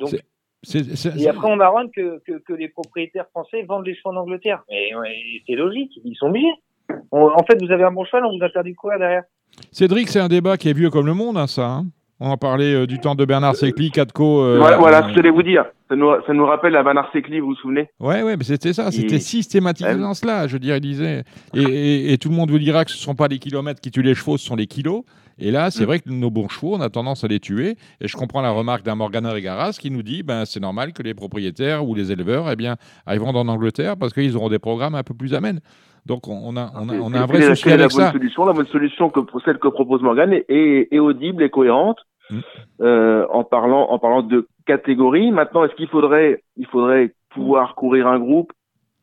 Donc, C'est- C'est- c'est- et après, on marronne que, que, que les propriétaires français vendent les chevaux en Angleterre. Mais ouais, c'est logique, ils sont obligés. On- en fait, vous avez un bon cheval, on vous interdit de courir derrière. Cédric, c'est un débat qui est vieux comme le monde, hein, ça. hein. on en parlait euh, du temps de Bernard Secli, Catco. euh, voilà, voilà euh, ce que j'allais vous dire. Ça nous, ça nous rappelle la Bernard Secli, vous vous souvenez? Ouais, ouais, mais c'était ça, c'était Il- systématisant cela, je veux dire, il disait. Et, et- et tout le monde vous dira que ce ne sont pas les kilomètres qui tuent les chevaux, ce sont les kilos. Et là, c'est Mm. vrai que nos bons chevaux, on a tendance à les tuer. Et je comprends la remarque d'un Morgana Regaras qui nous dit ben, c'est normal que les propriétaires ou les éleveurs eh bien, aillent vendre en Angleterre parce qu'ils auront des programmes un peu plus amènes. Donc on a, on a, on a un vrai Quelle souci quelle la bonne ça. solution? La bonne solution, que, celle que propose Morgan, est, est, est audible et cohérente Mm. euh, en parlant en parlant de catégories. Maintenant, est-ce qu'il faudrait il faudrait pouvoir courir un groupe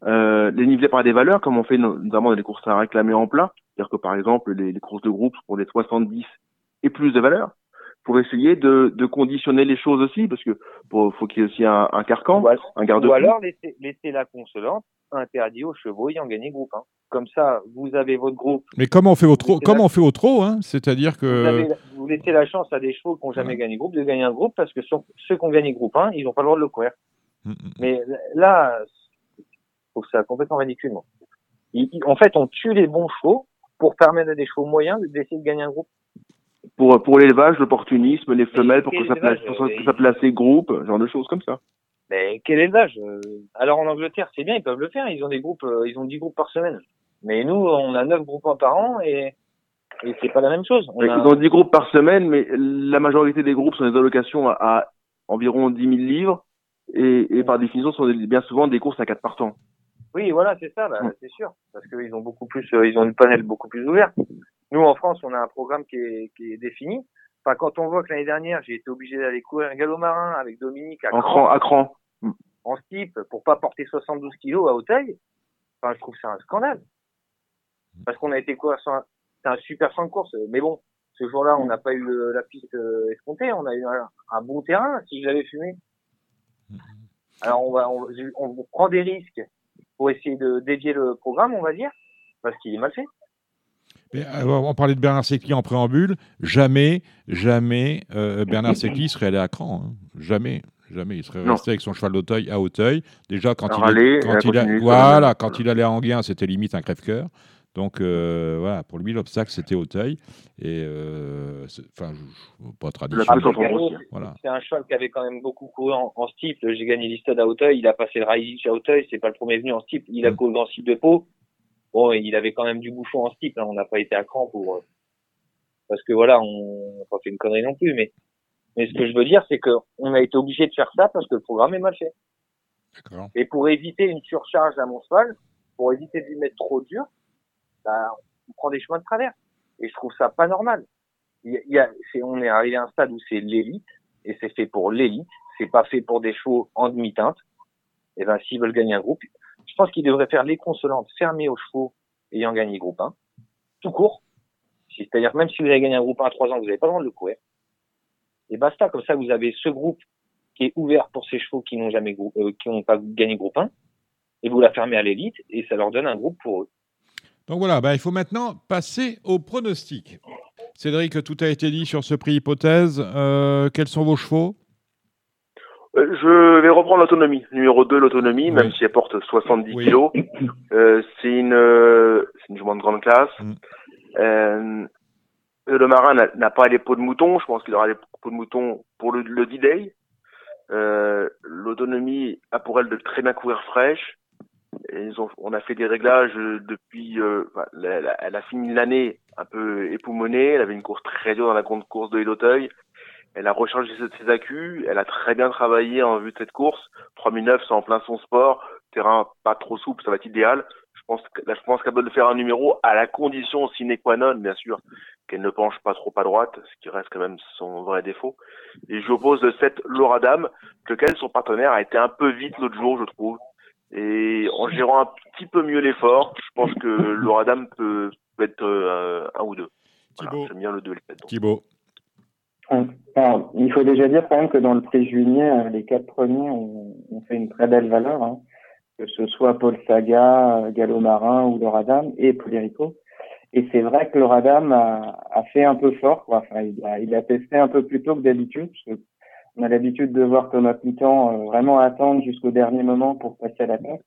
euh, les niveler par des valeurs, comme on fait no- notamment dans les courses à réclamer en plat, c'est-à-dire que par exemple les, les courses de groupe pour les 70 et plus de valeurs, pour essayer de, de conditionner les choses aussi, parce que pour, faut qu'il y ait aussi un, un carcan, Ou alors, un garde ou alors laissez, laissez la consolante interdit aux chevaux ayant gagné groupe. Hein. Comme ça, vous avez votre groupe. Mais comment on fait au trot C'est Comment on fait au trot hein C'est-à-dire Vous que. avez, vous laissez la chance à des chevaux qui n'ont jamais gagné groupe de gagner un groupe parce que ceux qui ont gagné groupe 1, ils n'ont pas le droit de le courir. Mm, mm. Mais là, je trouve ça complètement ridicule. en fait, on tue les bons chevaux pour permettre à des chevaux moyens d'essayer de gagner un groupe. Pour, pour l'élevage, l'opportunisme, les femelles, pour que, ça place, pour que ça place les groupes, genre de choses comme ça. Mais quel élevage Alors en Angleterre, c'est bien, ils peuvent le faire. Ils ont des groupes, euh, ils ont 10 groupes par semaine. Mais nous, on a 9 groupes par an et, et c'est pas la même chose. Ils ont 10 groupes par semaine, mais la majorité des groupes sont des allocations à, environ 10 000 livres et, et par définition sont bien souvent des courses à 4 partants. Oui, voilà, c'est ça, bah, c'est sûr, parce qu'ils ont beaucoup plus, euh, ils ont une panel beaucoup plus ouverte. Nous, en France, on a un programme qui est, qui est défini. Enfin, quand on voit que l'année dernière, j'ai été obligé d'aller courir un galop marin avec Dominique à en cran, à cran. En steep pour pas porter 72 kilos à Hauteuil, enfin, je trouve ça un scandale. Parce qu'on a été quoi c'est un super champ de course. Mais bon, ce jour-là, on n'a pas eu la piste euh, escomptée. On a eu un, bon terrain si je l'avais fumé. Alors on va, on, on, prend des risques pour essayer de dévier le programme, on va dire, parce qu'il est mal fait. Mais, on parlait de Bernard Secli en préambule. Jamais, jamais euh, Bernard Secli serait allé à Cran. Hein. Jamais. Jamais, il serait resté avec son cheval d'Auteuil à Auteuil. Déjà, quand, il, quand, il, voilà, quand il allait à Anguien, c'était limite un crève-cœur. Donc euh, voilà, pour lui, l'obstacle, c'était Auteuil. Et euh, enfin, pas traditionnel. Voilà. C'est un cheval qui avait quand même beaucoup couru en, en steep. J'ai gagné l'Istade à Auteuil. Il a passé le Raïdich à Auteuil. C'est pas le premier venu en steep. Il a mm. couru dans steep de Pau. Bon, il avait quand même du bouchon en steep. Hein. On n'a pas été à cran pour. Euh, parce que voilà, on n'a pas fait une connerie non plus. Mais mais ce que je veux dire, c'est qu'on a été obligé de faire ça parce que le programme est mal fait. Et pour éviter une surcharge à mon cheval, pour éviter de lui mettre trop dur, bah, on prend des chemins de travers. Et je trouve ça pas normal. Il y a, on est arrivé à un stade où c'est l'élite, et c'est fait pour l'élite. C'est pas fait pour des chevaux en demi-teinte. Et ben, s'ils veulent gagner un groupe, je pense qu'ils devraient faire les consolantes fermées aux chevaux ayant gagné groupe 1, tout court. C'est-à-dire, même si vous avez gagné un groupe 1 à 3 ans, vous n'avez pas le droit de le courir et basta. Comme ça, vous avez ce groupe qui est ouvert pour ces chevaux qui n'ont jamais euh, qui n'ont pas gagné groupe 1 et vous la fermez à l'élite et ça leur donne un groupe pour eux. Donc voilà, bah, il faut maintenant passer au pronostic. Cédric, tout a été dit sur ce prix hypothèse. Euh, quels sont vos chevaux? Euh, Je vais reprendre l'autonomie. Numéro 2, l'autonomie, même si elle porte 70 kilos. c'est une, une jument de grande classe. Mm. Le marin n'a pas les peaux de mouton. Je pense qu'il aura les peaux de mouton pour le, D-Day. Euh, L'autonomie a pour elle de très bien courir fraîche. On a fait des réglages depuis. Euh, elle, a fini l'année un peu époumonée. Elle avait une course très dure dans la grande course de l'Auteuil. Elle a rechargé ses, accus. Elle a très bien travaillé en vue de cette course. 3009, c'est en plein son sport. Terrain pas trop souple, ça va être idéal. Je pense, là, je pense qu'elle faire un numéro à la condition sine qua non, bien sûr, qu'elle ne penche pas trop à droite, ce qui reste quand même son vrai défaut. Et j'oppose le 7 Loradam, lequel son partenaire a été un peu vite l'autre jour, je trouve. Et en gérant un petit peu mieux l'effort, je pense que Loradam peut, peut être euh, un ou deux. J'aime bien le 2 Thibaut. il faut déjà dire quand même que dans le prix juillet, euh, les quatre premiers ont, fait une très belle valeur, hein. que ce soit Paul Saga, Gallo Marin ou Loradam et Polirico. Et c'est vrai que le Radam a, a, fait un peu fort. Quoi. Enfin, il, a, il a testé un peu plus tôt que d'habitude. On a l'habitude de voir Thomas Pitan euh, vraiment attendre jusqu'au dernier moment pour passer à la tête.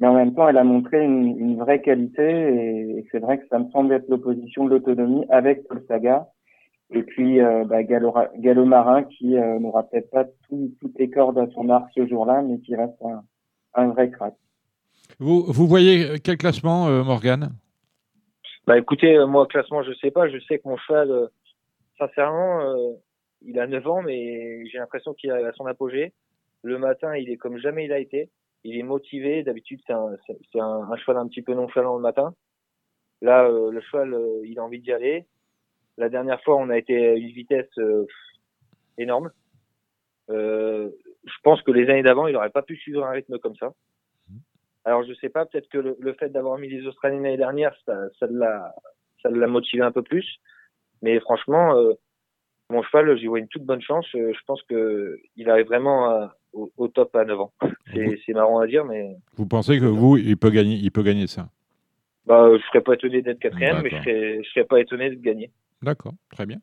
Mais en même temps, elle a montré une, une vraie qualité et, c'est vrai que ça me semble être l'opposition de l'autonomie avec Paul Saga. Et puis euh, bah, Gallo, Marin qui euh, n'aura peut-être pas tout, toutes les cordes à son arc ce jour-là, mais qui reste un, un vrai crack. Vous, vous voyez quel classement, Morgane? Bah écoutez, euh, moi classement je sais pas, je sais que mon cheval, euh, sincèrement, euh, il a 9 ans, mais j'ai l'impression qu'il est à son apogée. Le matin, il est comme jamais il a été. Il est motivé. D'habitude, c'est un, c'est un, un, cheval un petit peu nonchalant le matin. Là, le cheval, il a envie d'y aller. La dernière fois, on a été à une vitesse énorme. je pense que les années d'avant, il n'aurait pas pu suivre un rythme comme ça. Alors je sais pas, peut-être que le, fait d'avoir mis les Australiens l'année dernière, ça, ça l'a, ça l'a motivé un peu plus. Mais franchement, euh, mon cheval, j'y vois une toute bonne chance. Euh, je pense que il arrive vraiment au, top à 9 ans. C'est, marrant à dire, mais. Vous pensez que vous, il peut gagner, il peut gagner ça? Bah, je serais pas étonné d'être quatrième, mais je serais, je serais pas étonné de gagner. D'accord, très bien.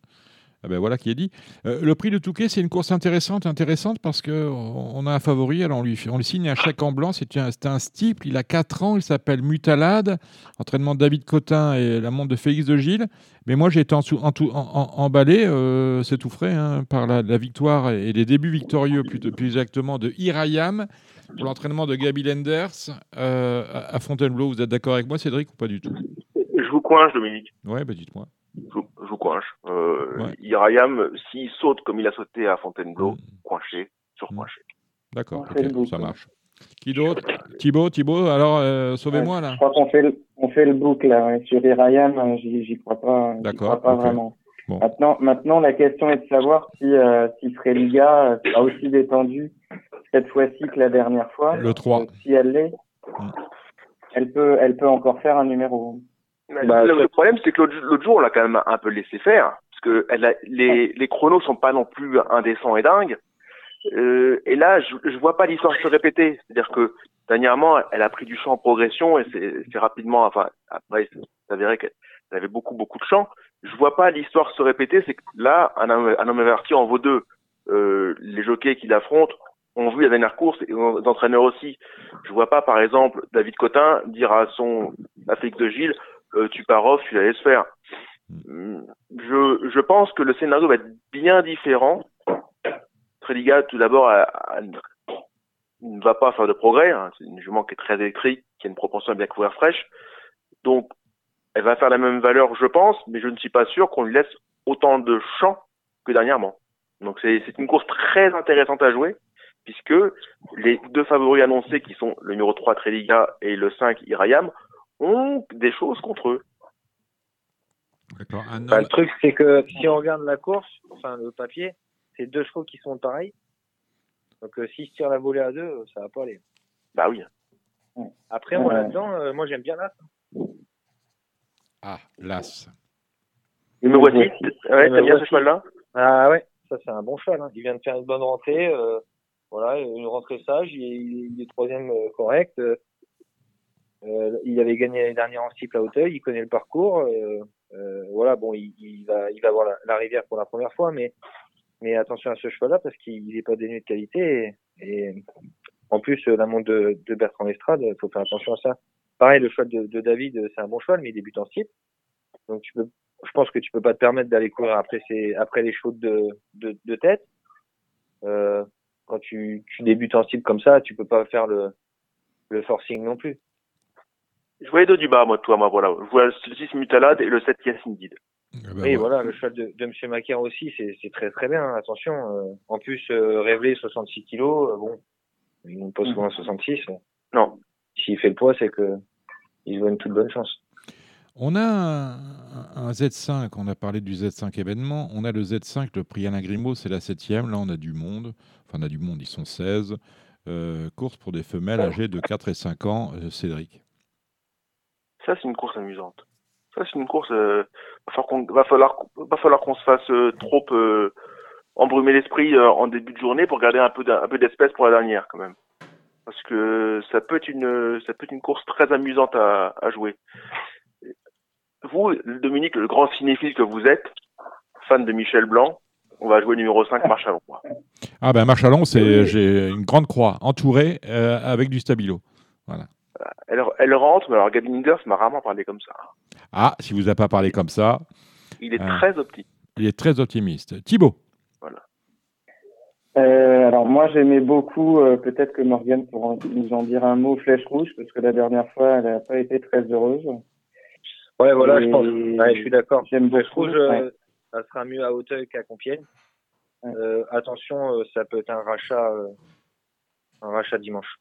Ah ben voilà qui est dit. Euh, le prix de Touquet, c'est une course intéressante, intéressante parce que on a un favori. Alors on lui, on lui signe un chèque en blanc. C'est un, un steeple. Il a 4 ans. Il s'appelle Mutalade. Entraînement de David Cotin et la montre de Félix de Gilles. Mais moi, j'ai été en, en, en, emballé, euh, c'est tout frais, hein, par la, la, victoire et les débuts victorieux, plus, plus exactement, de Irayam pour l'entraînement de Gaby Lenders euh, à Fontainebleau. Vous êtes d'accord avec moi, Cédric, ou pas du tout? Je vous coince, Dominique. Ouais, bah dites-moi. Je, je vous coince. Euh, ouais. Irayam, s'il saute comme il a sauté à Fontainebleau, mmh. coinché, surcoinché. D'accord, okay, ça marche. Qui d'autre Thibaut, Thibaut, alors euh, sauvez-moi là. Je crois qu'on fait, le, on fait le boucle là. Sur Irayam, j'y crois pas, crois pas okay. vraiment. Bon. Maintenant, maintenant, la question est de savoir si, euh, si Freliga a aussi détendu cette fois-ci que la dernière fois. Le 3. Euh, si elle l'est, mmh. elle, peut, elle peut encore faire un numéro. Bah, le, le, problème, c'est que l'autre jour, on l'a quand même un peu laissé faire. Parce que elle a, les, les chronos sont pas non plus indécents et dingues. Euh, et là, je, je vois pas l'histoire se répéter. C'est-à-dire que dernièrement, elle a pris du champ en progression et c'est rapidement, enfin, après, c'est avéré qu'elle avait beaucoup, beaucoup de champ. Je vois pas l'histoire se répéter. C'est que là, un, un homme averti en vaut deux. Euh, les jockeys qui l'affrontent ont vu la dernière course et les entraîneurs aussi. Je vois pas, par exemple, David Cotin dire à son Afrique de Gilles, euh, tu pars off, tu la laisses faire. Je, je pense que le scénario va être bien différent. Tréliga, tout d'abord, ne va pas faire de progrès. Hein. C'est une jument qui est très électrique, qui a une propension à bien couvrir fraîche. Donc, elle va faire la même valeur, je pense, mais je ne suis pas sûr qu'on lui laisse autant de champ que dernièrement. Donc, c'est une course très intéressante à jouer, puisque les deux favoris annoncés, qui sont le numéro 3 Tréliga et le 5 Irayam, ont des choses contre eux. Homme... Bah, le truc, c'est que si on regarde la course, enfin le papier, c'est deux chevaux qui sont pareils. Donc euh, s'ils se tirent la volée à deux, ça va pas aller. Bah oui. Après, moi là-dedans, euh, moi j'aime bien l'As. Ah, l'As. Me voici. Ouais, t'aimes bien ce cheval-là? Ah ouais, ça c'est un bon cheval. Hein. Il vient de faire une bonne rentrée. Euh, voilà, une rentrée sage. Il est, il est troisième correct. Euh, il avait gagné l'année dernière en steeple à Hauteuil, il connaît le parcours. Euh, euh, voilà, bon, il, il, va, il va voir la, la, rivière pour la première fois, mais, mais attention à ce cheval-là parce qu'il n'est pas dénué de qualité. Et, et, en plus, la montre de, de Bertrand Lestrade, il faut faire attention à ça. Pareil, le cheval de, de David, c'est un bon cheval, mais il débute en steeple. Donc, tu peux, je pense que tu peux pas te permettre d'aller courir après, ces, après les chevaux de, de, de tête. Euh, quand tu, tu débutes en steeple comme ça, tu peux pas faire le, le forcing non plus. Je voyais deux du bas, moi, toi, moi, voilà. Je vois le 6 Mutalade et le 7 Yassine Did. Ah bah oui, ouais. voilà, le cheval de, de M. Macaire aussi, c'est très très bien, attention. Euh, en plus, euh, Révélé, 66 kilos, euh, bon, il monte pas souvent à 66. Non. S'il fait le poids, c'est que il voit une toute bonne chance. On a un, un, Z5, on a parlé du Z5 événement, on a le Z5, le prix Alain Grimaud, c'est la septième, là on a du monde, enfin on a du monde, ils sont 16. Euh, course pour des femelles âgées de 4 et 5 ans, euh, Cédric. Ça, c'est une course amusante. Ça, c'est une course. Euh, va falloir qu'on va falloir qu'on se fasse euh, trop euh, embrumer l'esprit euh, en début de journée pour garder un peu un peu d'espèce pour la dernière quand même. Parce que ça peut être une ça peut être une course très amusante à, à jouer. Vous, Dominique, le grand cinéphile que vous êtes, fan de Michel Blanc, on va jouer numéro 5, Marchalon. Ah ben Marchalon, c'est j'ai une grande croix entourée euh, avec du stabilo. Voilà. Elle, elle, rentre, mais alors Gavin Inders m'a rarement parlé comme ça. Ah, si vous n'avez pas parlé comme ça. Il est euh, très optimiste. Il est très optimiste. Thibaut. Voilà. Euh, alors moi j'aimais beaucoup, euh, peut-être que Morgane pourra nous en dire un mot, Flèche Rouge, parce que la dernière fois elle n'a pas été très heureuse. Ouais, voilà, Et je pense. Ouais, je suis d'accord. J'aime Flèche Rouge, ouais. ça sera mieux à Hauteuil qu'à Compiègne. Ouais. attention, ça peut être un rachat, un rachat dimanche.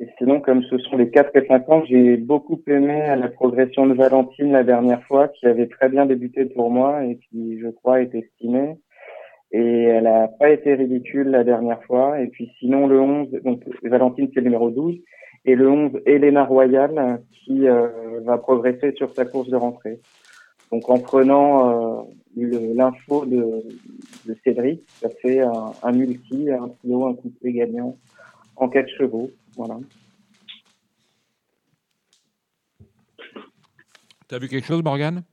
Et sinon, comme ce sont les 4 et 5 ans, j'ai beaucoup aimé la progression de Valentine la dernière fois, qui avait très bien débuté pour moi et qui, je crois, est estimée. Et elle n'a pas été ridicule la dernière fois. Et puis sinon, le 11, donc Valentine, c'est le numéro 12. Et le 11, Elena Royal, qui euh, va progresser sur sa course de rentrée. Donc en prenant euh, l'info de, Cédric, ça fait un, multi, un trio, un couplet gagnant en 4 chevaux. Voilà. Tu as vu quelque chose, Morgane?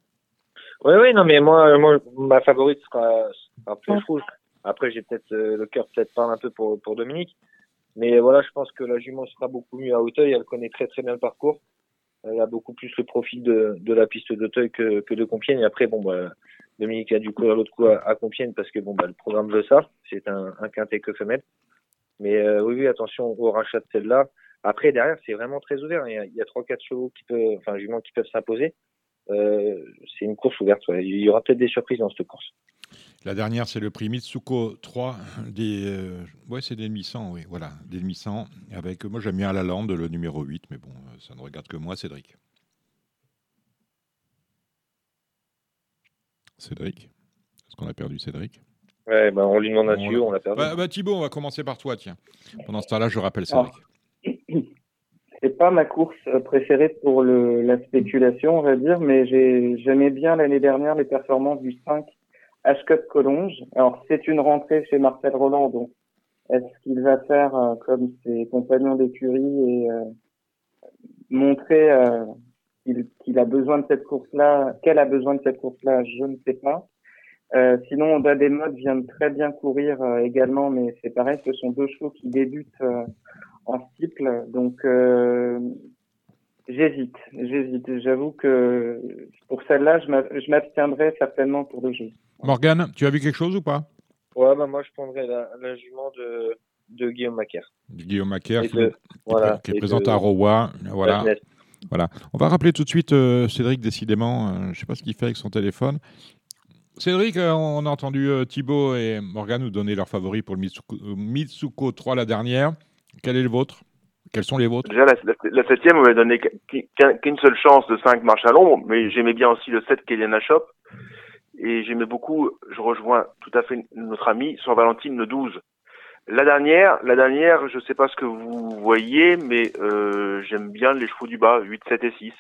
Oui, oui, non, mais moi, moi ma favorite sera, sera Flèche Rouge. Après, j'ai peut-être euh, le cœur peut-être parle un peu pour, pour Dominique. Mais voilà, je pense que la jument sera beaucoup mieux à Hauteuil. Elle connaît très très bien le parcours. Elle a beaucoup plus le profil de, de la piste d'Auteuil que, que de Compiègne. Et après, bon, bah, Dominique a dû courir l'autre coup à, à, Compiègne parce que bon, bah, le programme veut ça. C'est un, un quintet que femelle. Mais euh, oui, oui, attention au rachat de celle-là. Après, derrière, c'est vraiment très ouvert. Il y a trois, quatre chevaux qui peuvent, enfin, qui peuvent s'imposer. Euh, c'est une course ouverte. Il y aura peut-être des surprises dans cette course. La dernière, c'est le prix Mitsuko 3 des. Euh, ouais, c'est des 1100, oui, voilà, des 1100. Avec, moi, j'aime bien la lande, le numéro 8, mais bon, ça ne regarde que moi, Cédric. Cédric Est-ce qu'on a perdu Cédric? Ouais, bah, on lui demande un tuyau, on l'a perdu. Bah, bah, Thibaut, on va commencer par toi, tiens. Pendant ce temps-là, je rappelle. Alors, c'est pas ma course préférée pour le, la spéculation, on va dire, mais j'aimais bien l'année dernière les performances du 5 H-Cup Collonges. Alors, c'est une rentrée chez Marcel Roland, donc est-ce qu'il va faire euh, comme ses compagnons d'écurie et euh, montrer euh, qu'il qu a besoin de cette course-là, qu'elle a besoin de cette course-là, je ne sais pas. Euh, sinon, Oda Desmodes vient de très bien courir euh, également, mais c'est pareil, ce sont deux chevaux qui débutent euh, en cycle, donc j'hésite, j'hésite. J'avoue que pour celle-là, je m'abstiendrai certainement pour le jeu. Morgane, tu as vu quelque chose ou pas? Ouais, bah moi je prendrais la, la jument de, de Guillaume Macaire. Guillaume Macaire, qui, de- qui voilà, est présent de- à Rowa. Voilà. Voilà. On va rappeler tout de suite euh, Cédric, décidément. euh, je ne sais pas ce qu'il fait avec son téléphone. Cédric, euh, on a entendu euh, Thibaut et Morgan nous donner leurs favoris pour le Mitsuko, euh, Mitsuko 3 la dernière. Quel est le vôtre? Quels sont les vôtres? Déjà, la, septième, on m'avait donné qu'un- qu'une seule chance de 5 marches à l'ombre, mais j'aimais bien aussi le 7 Kéliana Shop. Et j'aimais beaucoup, je rejoins tout à fait notre ami, sur Valentine le 12. La dernière, la dernière, je sais pas ce que vous voyez, mais j'aime bien les chevaux du bas, 8, 7 et 6.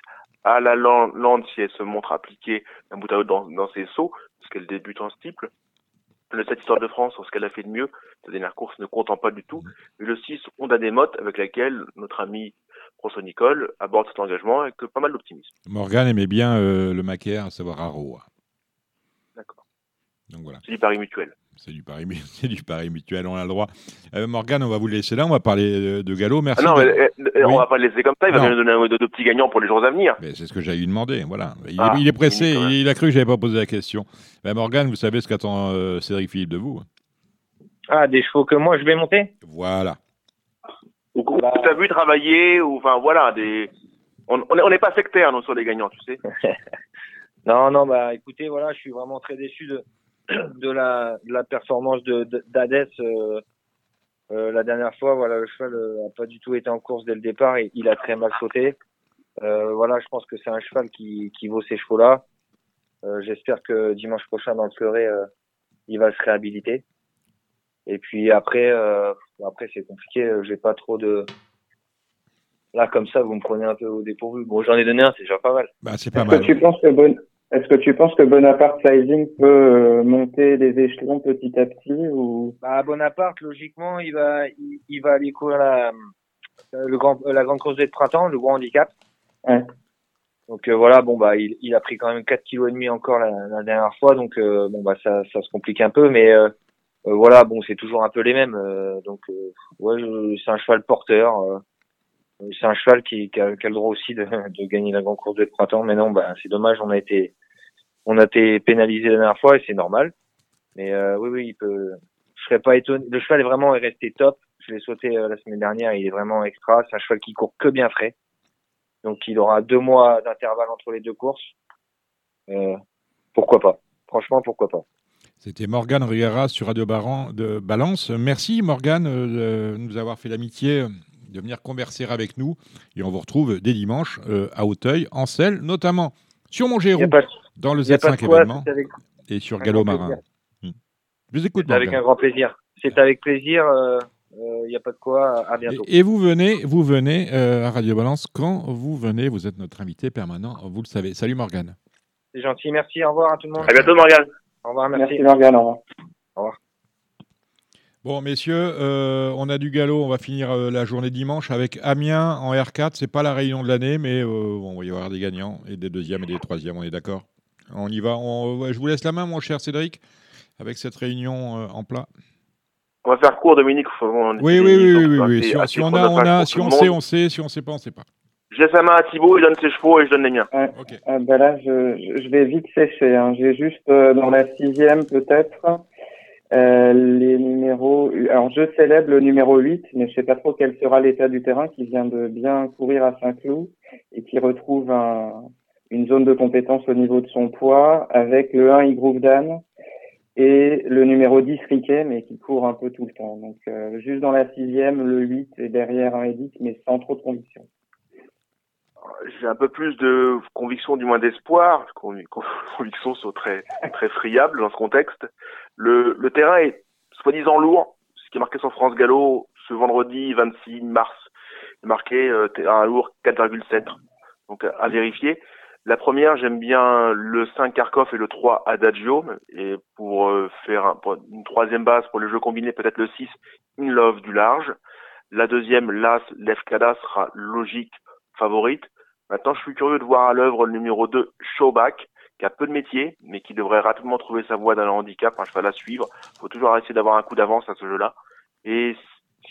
À la lan- lande, si elle se montre appliquée d'un bout à l'autre dans, dans ses sauts, qu'elle débute en steeple. Le 7 Histoire de France, sur ce qu'elle a fait de mieux, sa dernière course ne comptant pas du tout. Et le 6, Honda des Mottes, avec laquelle notre ami François Nicole aborde cet engagement avec pas mal d'optimisme. Morgan aimait bien euh, le Macaire, à savoir Rowa. D'accord. Donc voilà. C'est du pari mutuel. C'est du pari, mu- c'est du pari mutuel, on a le droit. Euh, Morgane, on va vous laisser là, on va parler euh, de galop. Merci. Ah non, de- mais, euh, Oui. on va pas le laisser comme ça, il va Non. nous donner un- de, de petits gagnants pour les jours à venir. Mais c'est ce que j'allais lui demander. Voilà. Il, Ah, est, il est pressé, il, il a cru que j'avais pas posé la question. Ben Morgane, vous savez ce qu'attend euh, Cédric Philippe de vous. Ah, des chevaux que moi je vais monter? Voilà. Ou Bah. t'as vu travailler, ou enfin voilà, des. On on est- on n'est pas sectaire, nous, sur les gagnants, tu sais. Non, non, bah écoutez, voilà, je suis vraiment très déçu de, de, la, de la performance de de- euh, euh, la dernière fois, voilà, le cheval euh, a pas du tout été en course dès le départ et il a très mal sauté. Euh, voilà, je pense que c'est un cheval qui, qui vaut ces chevaux-là. Euh, J'espère que dimanche prochain dans le fleuret, euh, il va se réhabiliter. Et puis après, euh, après c'est compliqué. euh, J'ai pas trop de. Là, comme ça, vous me prenez un peu au dépourvu. Bon, j'en ai donné un, c'est déjà pas mal. Bah, c'est pas Est-ce que mal. tu penses que Bon- est-ce que tu penses que Bonaparte Sizing peut euh, monter les échelons petit à petit ou? Bah, Bonaparte, logiquement, il va, il, il va aller courir la, euh, le grand, la grande course de printemps, le gros handicap. Ouais. Donc euh, voilà, bon bah, il, il a pris quand même 4 kilos et demi encore la, la dernière fois, donc euh, bon bah ça, ça se complique un peu, mais euh, euh, voilà, bon c'est toujours un peu les mêmes, euh, donc euh, ouais, c'est un cheval porteur. Euh, c'est un cheval qui, qui, a, qui a le droit aussi de, de gagner la grande course de printemps, mais non, bah c'est dommage, on a été, on a été pénalisé la dernière fois et c'est normal. Mais euh, oui, oui, il peut. Je serais pas étonné. Le cheval est vraiment resté top. Je l'ai sauté euh, la semaine dernière. Il est vraiment extra. C'est un cheval qui court que bien frais. Donc il aura deux mois d'intervalle entre les deux courses. Euh, pourquoi pas Franchement, pourquoi pas C'était Morgane Riguera sur Radio Baran de Balance. Merci Morgane euh, de nous avoir fait l'amitié de venir converser avec nous. Et on vous retrouve dès dimanche euh, à Auteuil, en selle, notamment sur Montgéroux, dans le il y a pas Z5 de quoi. événement, avec, et sur Gallo Marin. Hmm. Je vous écoute, c'est avec un grand plaisir. C'est avec plaisir. euh, euh, Il n'y a pas de quoi. À bientôt. Et, et vous venez, vous venez euh, à Radio Balance quand vous venez. Vous êtes notre invité permanent, vous le savez. Salut Morgane. C'est gentil. Merci. Au revoir à tout le monde. À bientôt, Morgane. Au revoir. Merci Morgane. au revoir. Bon, messieurs, euh, on a du galop. On va finir euh, la journée dimanche avec Amiens en R4. C'est pas la réunion de l'année, mais euh, bon, il va y avoir des gagnants et des deuxièmes et des troisièmes. On est d'accord On y va. On- je vous laisse la main, mon cher Cédric, avec cette réunion euh, en plat. On va faire court, Dominique. on Oui, oui, oui, oui, oui. Si, on- assez si on a, on a, si on sait, on sait. Si on sait pas, on sait pas. Je laisse la main à Thibaut, il donne ses chevaux et je donne les miens. Ok. Ah, bah là, je, vais vite sécher. Hein. J'ai juste euh, dans la sixième peut-être euh, les numéros. Alors je célèbre le numéro 8, mais je sais pas trop quel sera l'état du terrain qui vient de bien courir à Saint-Cloud et qui retrouve un, une zone de compétence au niveau de son poids avec le 1 Igroove Dan et le numéro 10 Riquet, mais qui court un peu tout le temps. Donc euh, juste dans la sixième, le 8 et derrière un Edith, mais sans trop de conviction. J'ai un peu plus de conviction, du moins d'espoir. Convi- Convictions sont très, très friables dans ce contexte. Le, le terrain est soi-disant lourd, ce qui est marqué sur France Gallo ce vendredi 26 mars. Est marqué euh, terrain lourd 4,7. Donc à, vérifier. La première, j'aime bien le 5 Kharkov et le 3 Adagio. Et pour euh, faire une troisième base pour les jeux combinés, peut-être le 6 In Love du large. La deuxième, l'As Lefkada sera logique favorite. Maintenant, je suis curieux de voir à l'œuvre le numéro 2, Showback, qui a peu de métier, mais qui devrait rapidement trouver sa voie dans le handicap, un cheval à suivre. faut toujours essayer d'avoir un coup d'avance à ce jeu-là. Et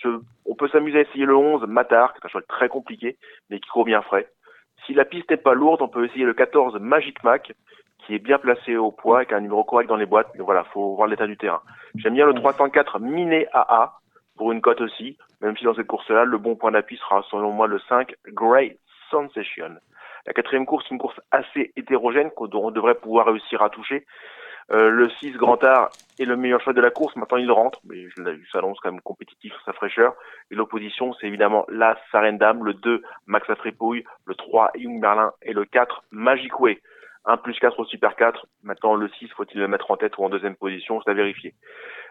je- on peut s'amuser à essayer le 11, Matar, qui est un cheval très compliqué, mais qui court bien frais. Si la piste n'est pas lourde, on peut essayer le 14, Magic Mac, qui est bien placé au poids, avec un numéro correct dans les boîtes. Mais voilà, faut voir l'état du terrain. J'aime bien le 304, Miné AA, pour une cote aussi, même si dans cette course-là, le bon point d'appui sera selon moi le 5, Great La quatrième course, une course assez hétérogène qu'on on devrait pouvoir réussir à toucher. Euh, le 6 Grand Art est le meilleur choix de la course. Maintenant, il rentre, mais je s'annonce quand même compétitif sa fraîcheur. Et l'opposition, c'est évidemment la Sarendam, le 2 Max Afripouille, le 3 Young Merlin et le 4 Magic Way. 1 plus 4 au Super 4. Maintenant, le 6, faut-il le mettre en tête ou en deuxième position? C'est à vérifier.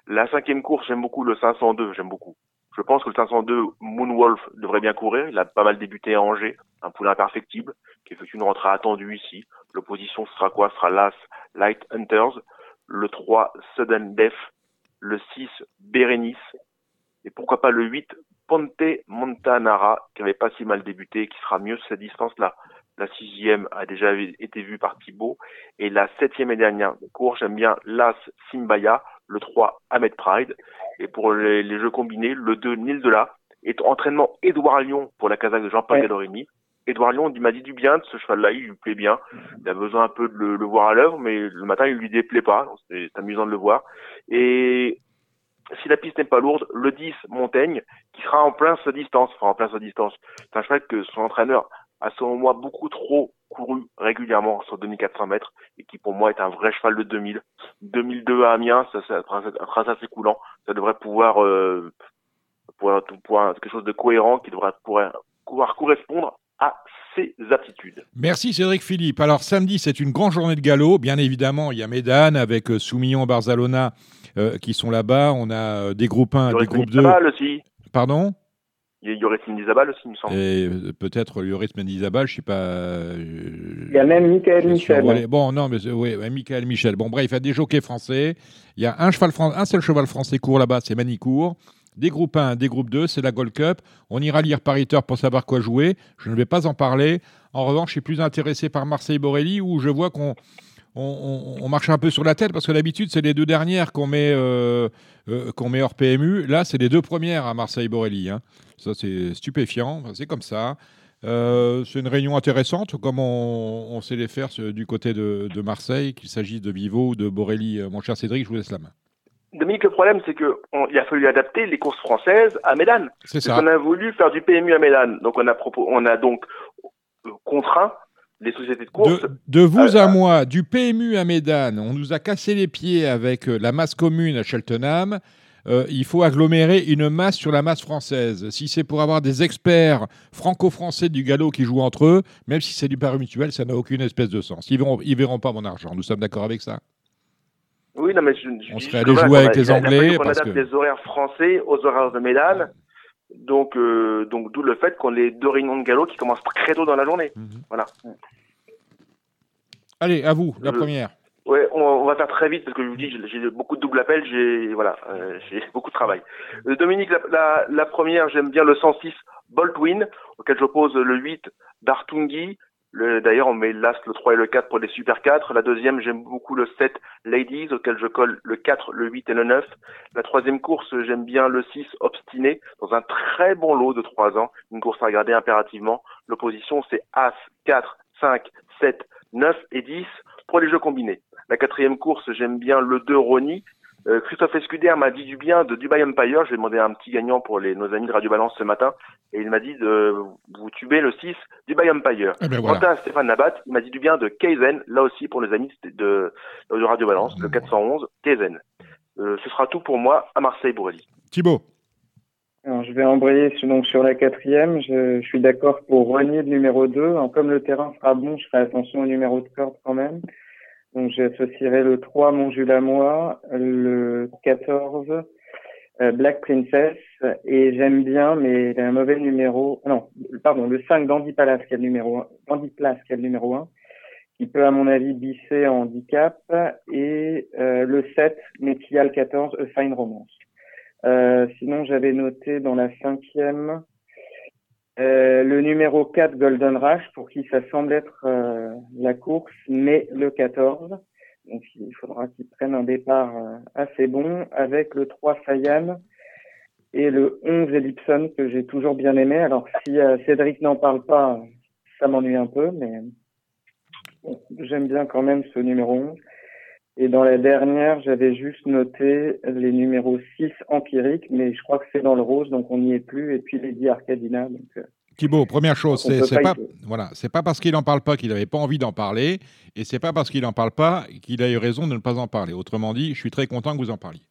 La cinquième course, j'aime beaucoup le 502, j'aime beaucoup. Je pense que le 502 Moonwolf devrait bien courir. Il a pas mal débuté à Angers, un poulain imperfectible qui effectue une rentrée attendue ici. L'opposition sera quoi? Sera l'As Light Hunters, le 3 Sudden Death, le 6 Berenice et pourquoi pas le 8 Ponte Montanara qui avait pas si mal débuté, qui sera mieux sur cette distance-là. La sixième a déjà été vue par Thibaut. Et la septième et dernière course, j'aime bien l'As Simbaya, le 3 Ahmed Pride. Et pour les, les jeux combinés, le 2 Nil de la est entraînement Édouard Lyon pour la Kazakh de Jean-Paul Ouais. Gallorini. Édouard Lyon m'a dit du bien de ce cheval-là, il lui plaît bien. Il a besoin un peu de le, le voir à l'œuvre, mais le matin il lui déplaît pas. C'est amusant de le voir. Et si la piste n'est pas lourde, le 10 Montaigne, qui sera en plein sa distance, enfin en plein sa distance. C'est un cheval que son entraîneur a selon moi beaucoup trop couru régulièrement sur 2400 mètres et qui pour moi est un vrai cheval de 2000. 2002 à Amiens, ça c'est un un assez coulant. Ça devrait pouvoir, euh, pouvoir, pouvoir- quelque chose de cohérent qui devrait pouvoir, pouvoir correspondre à ses aptitudes. Merci Cédric Philippe. Alors samedi, c'est une grande journée de galop. Bien évidemment, il y a Médane avec euh, Soumillon, Barzalona euh, qui sont là-bas. On a euh, des groupes 1, Il y des groupes Cindy 2. Zabal aussi. Pardon? Il y aurait Cindy Zabal aussi, il me semble. Et euh, peut-être Lloris Mendizabal, je sais pas. euh, Il y a même Michael Michel. Bon, non, mais oui, Michael Michel. Bon, bref, il y a des jockeys français. Il y a un, cheval fran- un seul cheval français court là-bas, c'est Manicourt. Des groupes 1, des groupes 2, c'est la Gold Cup. On ira lire par Eater pour savoir quoi jouer. Je ne vais pas en parler. En revanche, je suis plus intéressé par Marseille-Borelli où je vois qu'on on, on- on marche un peu sur la tête parce que d'habitude, c'est les deux dernières qu'on met, euh, euh, qu'on met hors PMU. Là, c'est les deux premières à Marseille-Borelli. hein. Ça, c'est stupéfiant. C'est comme ça. Euh, c'est une réunion intéressante, comme on, on sait les faire ce- du côté de, de Marseille, qu'il s'agisse de Vivo ou de Borelli. Mon cher Cédric, je vous laisse la main. Dominique, le problème, c'est que on- il a fallu adapter les courses françaises à Médane. C'est ça. qu'on a voulu faire du PMU à Médane. Donc on a, propos, on a donc contraint les sociétés de course. De, de vous Euh, à moi, du PMU à Médane, on nous a cassé les pieds avec euh, la masse commune à Cheltenham. Euh, il faut agglomérer une masse sur la masse française. Si c'est pour avoir des experts franco-français du galop qui jouent entre eux, même si c'est du pari mutuel, ça n'a aucune espèce de sens. Ils verront, ils verront pas mon argent. Nous sommes d'accord avec ça. Oui, non, mais je, je On serait allé jouer avec les Anglais parce adapte que- les horaires français aux horaires de Médane. Donc, euh, donc d'où le fait qu'on ait deux réunions de galop qui commencent très tôt dans la journée. Voilà. Allez, à vous, la Euh, première. Ouais, on, on va faire très vite parce que je vous dis, j'ai- beaucoup de double appels, j'ai voilà, euh, j'ai beaucoup de travail. Euh, Dominique, la, la, la première, j'aime bien le 106 Boltwin, auquel j'oppose le 8 Dartungi, D'ailleurs, on met l'As, le 3 et le 4 pour les Super 4. La deuxième, j'aime beaucoup le 7 Ladies, auquel je colle le 4, le 8 et le 9. La troisième course, j'aime bien le 6 Obstiné, dans un très bon lot de 3 ans. Une course à regarder impérativement. L'opposition, c'est As, 4, 5, 7, 9 et 10 pour les jeux combinés. La quatrième course, j'aime bien le 2 Rony, euh, Christophe Escuder m'a dit du bien de Dubai Empire. Je vais demander un petit gagnant pour les, nos amis de Radio Balance ce matin. Et il m'a dit de vous tuber le 6 Dubai Empire. Eh ben Quant à Stéphane Nabat, il m'a dit du bien de Kaizen, là aussi pour nos amis de, de Radio Balance, le 411 Kaizen. Euh, ce sera tout pour moi à Marseille-Bourrelly. Thibaut. Alors, je vais embrayer sur, donc, sur la quatrième. Je, je suis d'accord pour renier le numéro 2. Alors, comme le terrain sera bon, je ferai attention au numéro de corde quand même. Donc, j'associerai le 3 Montjul à moi, le 14 euh, Black Princess, et j'aime bien, mais il a un mauvais numéro. Non, pardon, le 5 Dandy Palace qui est le numéro 1, Dandy Place qui est le numéro 1, qui peut à mon avis bisser en handicap, et euh, le 7 Métial 14 A Fine Romance. Euh, sinon, j'avais noté dans la cinquième euh, le numéro 4 Golden Rush pour qui ça semble être euh, la course, mais le 14. Donc il faudra qu'il prenne un départ euh, assez bon avec le 3 Sayan et le 11 Ellipson que j'ai toujours bien aimé. Alors si euh, Cédric n'en parle pas, ça m'ennuie un peu, mais bon, j'aime bien quand même ce numéro 11. Et dans la dernière, j'avais juste noté les numéros 6 empiriques, mais je crois que c'est dans le rose, donc on n'y est plus. Et puis Lady Arcadina. Donc, euh, Thibaut, première chose, c'est pas pas, voilà, c'est pas parce qu'il n'en parle pas qu'il n'avait pas envie d'en parler, et c'est pas parce qu'il n'en parle pas qu'il a eu raison de ne pas en parler. Autrement dit, je suis très content que vous en parliez.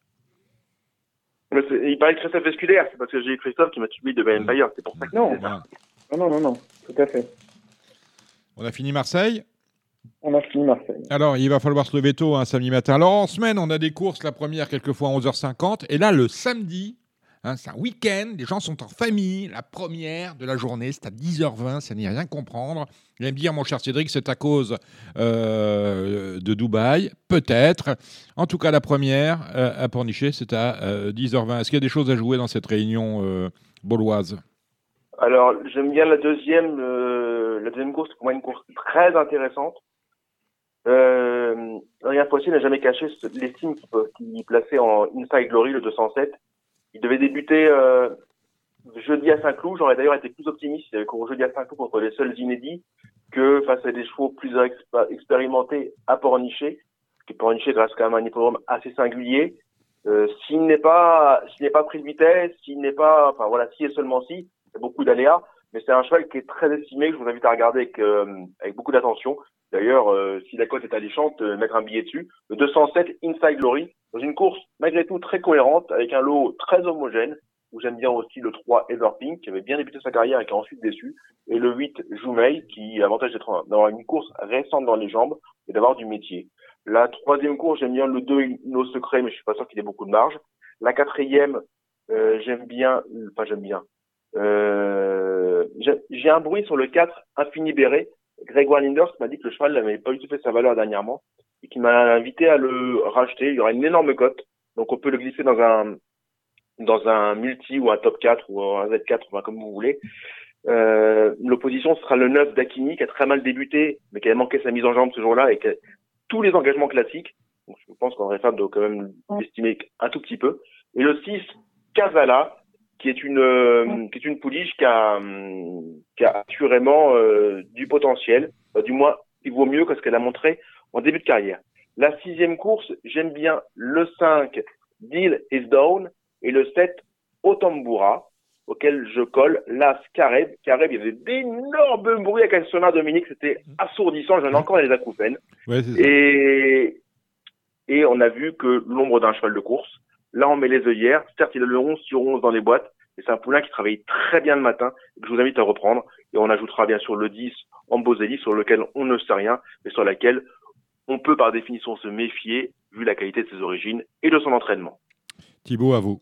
Mais il paraît que Christophe Escuder, c'est parce que j'ai eu Christophe qui m'a tué de Dubai Empire. C'est pour ça que Non. c'est ça. Voilà. non, non, non, non, tout à fait. On a fini Marseille? On a fini Marseille. Alors, il va falloir se lever tôt un samedi matin. Alors, en semaine, on a des courses, la première quelquefois à 11h50. Et là, le samedi, hein, c'est un week-end, les gens sont en famille. La première de la journée, c'est à 10h20, ça n'y rien comprendre. Il va me dire, mon cher Cédric, c'est à cause euh, de Dubaï. Peut-être. En tout cas, la première euh, à Pornichet, c'est à euh, 10h20. Est-ce qu'il y a des choses à jouer dans cette réunion euh, bauloise Alors, j'aime bien la deuxième. euh, la deuxième course, c'est pour moi une course très intéressante. Euh, Adrien Poitier n'a jamais caché l'estime qu'il plaçait en Inside Glory, le 207. Il devait débuter euh, jeudi à Saint-Cloud. J'aurais d'ailleurs été plus optimiste s'il avait couru jeudi à Saint-Cloud contre les seuls inédits que face à des chevaux plus exp- expérimentés à Pornichet. Que Pornichet reste quand même un hippodrome assez singulier. Euh, s'il n'est pas, s'il n'est pas pris de vitesse, s'il n'est pas, enfin voilà, si et seulement si, il y a beaucoup d'aléas, mais c'est un cheval qui est très estimé, que je vous invite à regarder avec, euh, avec beaucoup d'attention. D'ailleurs, euh, si la cote est alléchante, euh, mettre un billet dessus. Le 207 Inside Glory, dans une course malgré tout très cohérente, avec un lot très homogène, où j'aime bien aussi le 3 Everpink, qui avait bien débuté sa carrière et qui a ensuite déçu, et le 8 Joumei, qui a l'avantage d'être d'avoir une course récente dans les jambes et d'avoir du métier. La troisième course, j'aime bien le 2 Nos Secrets, mais je suis pas sûr qu'il ait beaucoup de marge. La quatrième, euh, j'aime bien, enfin j'aime bien. Euh, j'ai un bruit sur le 4 Infini Béret. Grégoire Linders m'a dit que le cheval n'avait pas du tout fait sa valeur dernièrement et qu'il m'a invité à le racheter. Il y aura une énorme cote, donc on peut le glisser dans un dans un multi ou un top 4 ou un Z4, enfin, comme vous voulez. Euh, L'opposition sera le 9 d'Akini qui a très mal débuté, mais qui a manqué sa mise en jambe ce jour-là et qui a tous les engagements classiques. Donc, je pense qu'André Fab doit quand même l'estimer un tout petit peu. Et le 6, Kazala, qui est une euh, qui est une pouliche qui a hum, qui a assurément euh, du potentiel. Bah, du moins, il vaut mieux que ce qu'elle a montré en début de carrière. La sixième course, j'aime bien le 5, Deal is Down, et le 7, Otambura, auquel je colle l'As Careb. Careb, il y avait d'énormes bruits avec Alsona Dominique, c'était assourdissant, j'en ai encore les acouphènes. Ouais. Et, et on a vu que l'ombre d'un cheval de course, là on met les œillères, certes il a le 11 sur 11 dans les boîtes, mais c'est un poulain qui travaille très bien le matin, et que je vous invite à reprendre, et on ajoutera bien sûr le 10 en Boselli, sur lequel on ne sait rien, mais sur laquelle on peut par définition se méfier, vu la qualité de ses origines et de son entraînement. Thibaut, à vous.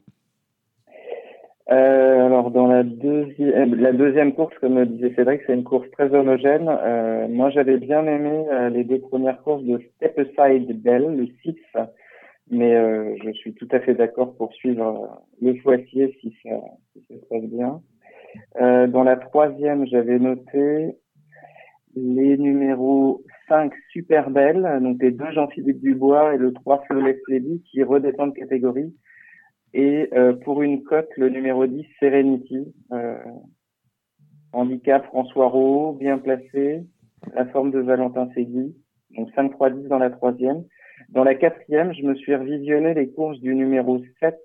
Euh, alors dans la deuxième, la deuxième course, comme le disait Cédric, c'est une course très homogène. Euh, moi, j'avais bien aimé euh, les deux premières courses de Step Aside Bell, le 6, mais euh, je suis tout à fait d'accord pour suivre euh, le Foissier si ça, si ça se passe bien. Euh, dans la troisième, j'avais noté les numéro 5 Super Belle, donc les deux Jean-Philippe Dubois et le 3 Flawless Lady qui redescendent de catégorie. Et euh, pour une cote, le numéro 10 Serenity. Euh, handicap François Rowe, bien placé. La forme de Valentin Segui. Donc 5-3-10 dans la troisième. Dans la quatrième, je me suis revisionné les courses du numéro 7.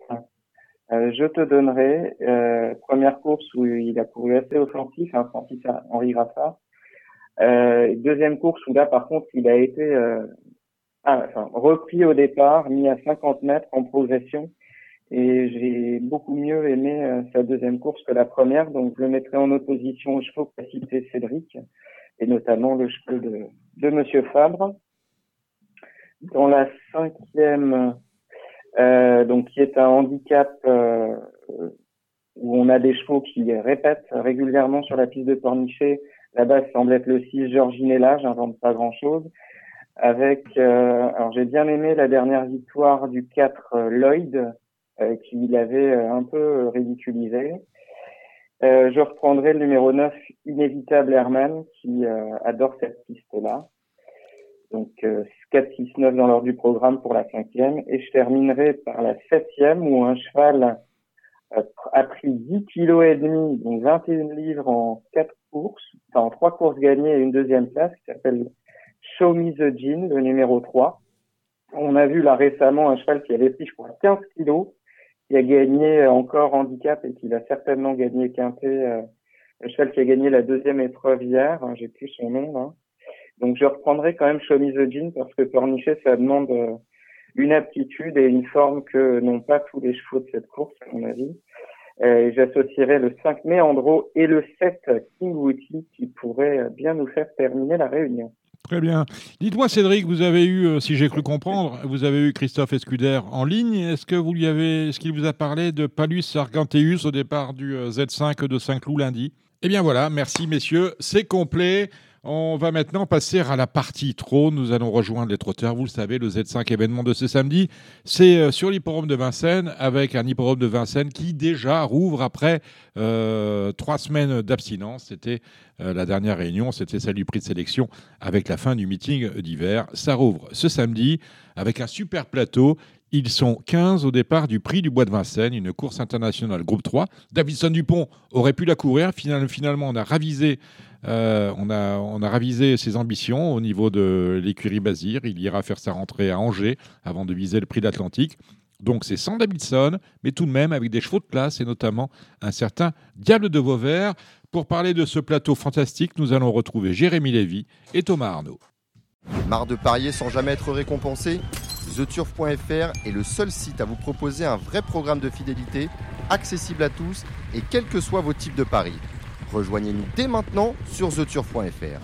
Euh, je te donnerai euh, première course où il a couru assez offensif, offensif à Henri Raffard. Euh, deuxième course où là, par contre, il a été euh, ah, enfin, repris au départ, mis à 50 mètres en progression. Et j'ai beaucoup mieux aimé euh, sa deuxième course que la première, donc je le mettrai en opposition aux chevaux qu'a cité Cédric, et notamment le cheval de, de Monsieur Fabre. Dans la cinquième, euh, donc qui est un handicap euh, où on a des chevaux qui répètent régulièrement sur la piste de Pornichet. Là-bas, semble être le 6 Georginella, j'invente pas grand-chose. Avec, euh, alors j'ai bien aimé la dernière victoire du 4 euh, Lloyd, euh, qui l'avait un peu ridiculisé. je reprendrai le numéro 9 Inévitable Herman, qui adore cette piste-là. Donc 4, 6, 9 dans l'ordre du programme pour la cinquième. Et je terminerai par la septième où un cheval a pris 10 kg et demi, donc 21 livres en quatre courses, enfin en trois courses gagnées et une deuxième place, qui s'appelle Show Me the Jean, le numéro 3. On a vu là récemment un cheval qui avait pris, je crois, 15 kilos, qui a gagné encore handicap et qui a certainement gagné quintet, euh, un cheval qui a gagné la deuxième épreuve hier, hein, j'ai plus son nom là. Donc je reprendrai quand même Me the Jean parce que Pornichet, ça demande euh, une aptitude et une forme que n'ont pas tous les chevaux de cette course, à mon avis. J'associerai le 5 Méandro et le 7 King Woody qui pourraient bien nous faire terminer la réunion. Très bien. Dites-moi, Cédric, vous avez eu, euh, si j'ai cru comprendre, vous avez eu Christophe Escuder en ligne. Est-ce que vous lui avez, est-ce qu'il vous a parlé de Palus Argenteus au départ du euh, Z5 de Saint-Cloud lundi? Eh bien voilà, merci messieurs, c'est complet. On va maintenant passer à la partie trop. Nous allons rejoindre les trotteurs. Vous le savez, le Z5 événement de ce samedi, c'est euh, sur l'hippodrome de Vincennes, avec un hippodrome de Vincennes qui déjà rouvre après euh, trois semaines d'abstinence. C'était euh, la dernière réunion, c'était celle du prix de sélection avec la fin du meeting d'hiver. Ça rouvre ce samedi avec un super plateau. Ils sont 15 au départ du prix du Bois de Vincennes, une course internationale groupe 3. Davidson Dupont aurait pu la courir. Finalement, on a ravisé euh, on, a, ravisé ses ambitions au niveau de l'écurie Bazir. Il ira faire sa rentrée à Angers avant de viser le prix d'Atlantique. Donc c'est sans Davidson, mais tout de même avec des chevaux de classe et notamment un certain Diable de Vauvert. Pour parler de ce plateau fantastique, nous allons retrouver Jérémy Lévy et Thomas Arnaud. Marre de parier sans jamais être récompensé? TheTurf.fr est le seul site à vous proposer un vrai programme de fidélité, accessible à tous et quels que soient vos types de paris. Rejoignez-nous dès maintenant sur theturf.fr.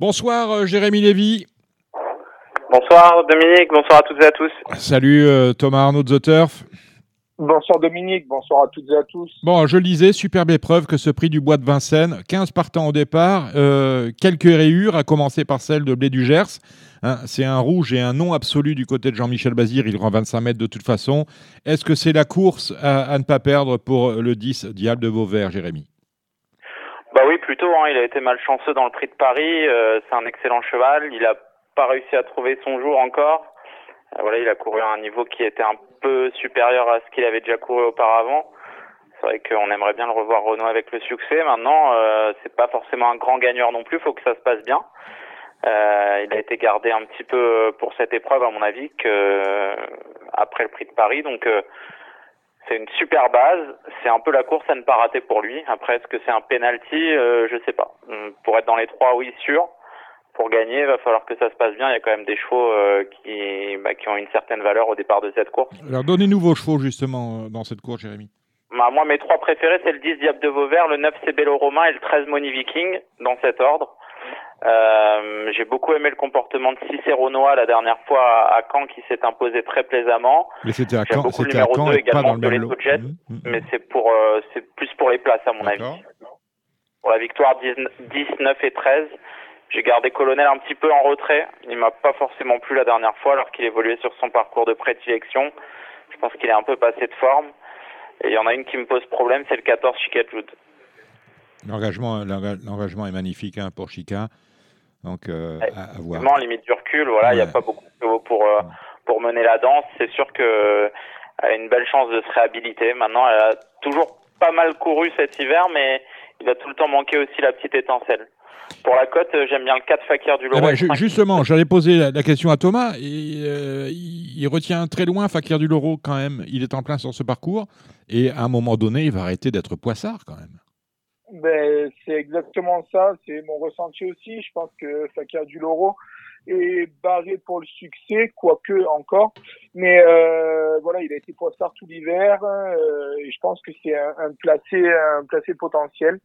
Bonsoir euh, Jérémy Lévy. Bonsoir Dominique, bonsoir à toutes et à tous. Salut euh, Thomas Arnaud de The Turf. Bonsoir Dominique, bonsoir à toutes et à tous. Bon, je lisais, superbe épreuve que ce prix du Bois de Vincennes, 15 partants au départ, euh, quelques rayures, à commencer par celle de Blé du Gers. Hein, c'est un rouge et un non absolu du côté de Jean-Michel Bazir, il rend 25 mètres de toute façon. Est-ce que c'est la course à, ne pas perdre pour le 10 Diable de Vauvert, Jérémy? Bah oui, plutôt, hein, il a été malchanceux dans le prix de Paris, euh, c'est un excellent cheval, il n'a pas réussi à trouver son jour encore. Euh, voilà, il a couru à un niveau qui était un peu supérieur à ce qu'il avait déjà couru auparavant. C'est vrai qu'on aimerait bien le revoir Renault avec le succès. Maintenant, euh, c'est pas forcément un grand gagneur non plus. Il faut que ça se passe bien. Euh, il a été gardé un petit peu pour cette épreuve, à mon avis, que euh, après le Prix de Paris. Donc, euh, c'est une super base. C'est un peu la course à ne pas rater pour lui. Après, est-ce que c'est un penalty? Euh, Je sais pas. Pour être dans les trois, oui, sûr pour gagner, il va falloir que ça se passe bien. Il y a quand même des chevaux euh, qui, bah, qui ont une certaine valeur au départ de cette course. Alors, donnez-nous vos chevaux, justement, euh, dans cette course, Jérémy. Bah, moi, mes trois préférés, c'est le 10 Diable de Vauvert, le 9 c'est Bello Romain et le 13 Money Viking, dans cet ordre. Euh, j'ai beaucoup aimé le comportement de Cicero Noah la dernière fois à Caen qui s'est imposé très plaisamment. Mais c'était à Caen, c'était à Caen et pas dans le même lot. Jet, mmh, mmh. Mais c'est pour, euh, c'est plus pour les places à mon avis. Pour la victoire 10, 10, 9 et 13. J'ai gardé Colonel un petit peu en retrait. Il m'a pas forcément plu la dernière fois alors qu'il évoluait sur son parcours de prédilection. Je pense qu'il est un peu passé de forme. Et il y en a une qui me pose problème, c'est le 14 Chicagoud. L'engagement, l'engagement est magnifique hein, pour Chica. Donc, euh, à, voir. Vraiment, limite du recul, voilà, il n'y a pas beaucoup de chevaux pour, euh, pour mener la danse. C'est sûr qu'elle a une belle chance de se réhabiliter. Maintenant, elle a toujours pas mal couru cet hiver, mais il a tout le temps manqué aussi la petite étincelle. Pour la cote, euh, j'aime bien le 4 Fakir du Loro. Eh ben, justement, j'allais poser la, question à Thomas. Et, euh, il, retient très loin Fakir du Loro quand même. Il est en plein sur ce parcours. Et à un moment donné, il va arrêter d'être poissard quand même. Ben, c'est exactement ça. C'est mon ressenti aussi. Je pense que Fakir du Loro est barré pour le succès, quoique encore. Mais euh, voilà, il a été poissard tout l'hiver. et je pense que c'est un, un, placé, un placé potentiel.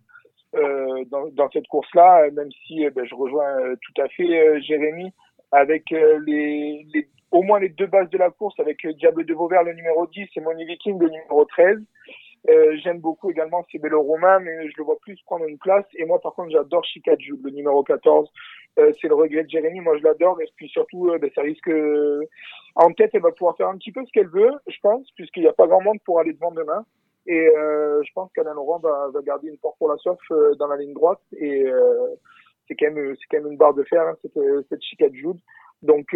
Euh, dans, dans, cette course-là, même si euh, ben, je rejoins euh, tout à fait Jérémy avec les, les, au moins les deux bases de la course, avec Diable de Vauvert le numéro 10 et Money Viking le numéro 13. Euh, J'aime beaucoup également Cébello Romain, mais je le vois plus prendre une place. Et moi, par contre, j'adore Chicaju, le numéro 14. Euh, c'est le regret de Jérémy. Moi, je l'adore. Et puis surtout, ben, ça risque... en tête, elle va pouvoir faire un petit peu ce qu'elle veut, je pense, puisqu'il n'y a pas grand monde pour aller devant demain. Et euh, je pense qu'Alain Laurent va, garder une porte pour la soif euh, dans la ligne droite. Et euh, c'est quand même quand même une barre de fer hein, cette cette Chica Jude. Donc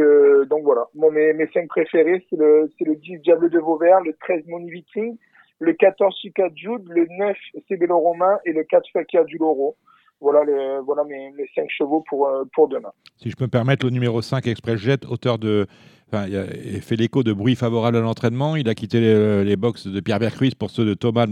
donc voilà. Mes mes cinq préférés c'est le le 10 Diable de Vauvert, le 13 Money Viking, le 14 Chica Jude, le 9 Cébello Romain et le 4 Fakir du Loro. Voilà, voilà mes, mes cinq chevaux pour, pour demain. Si je peux me permettre, le numéro 5 Express Jet, auteur de Il, fait l'écho de bruit favorable à l'entraînement. Il a quitté les, les de Pierre Bercruis pour ceux de Thomas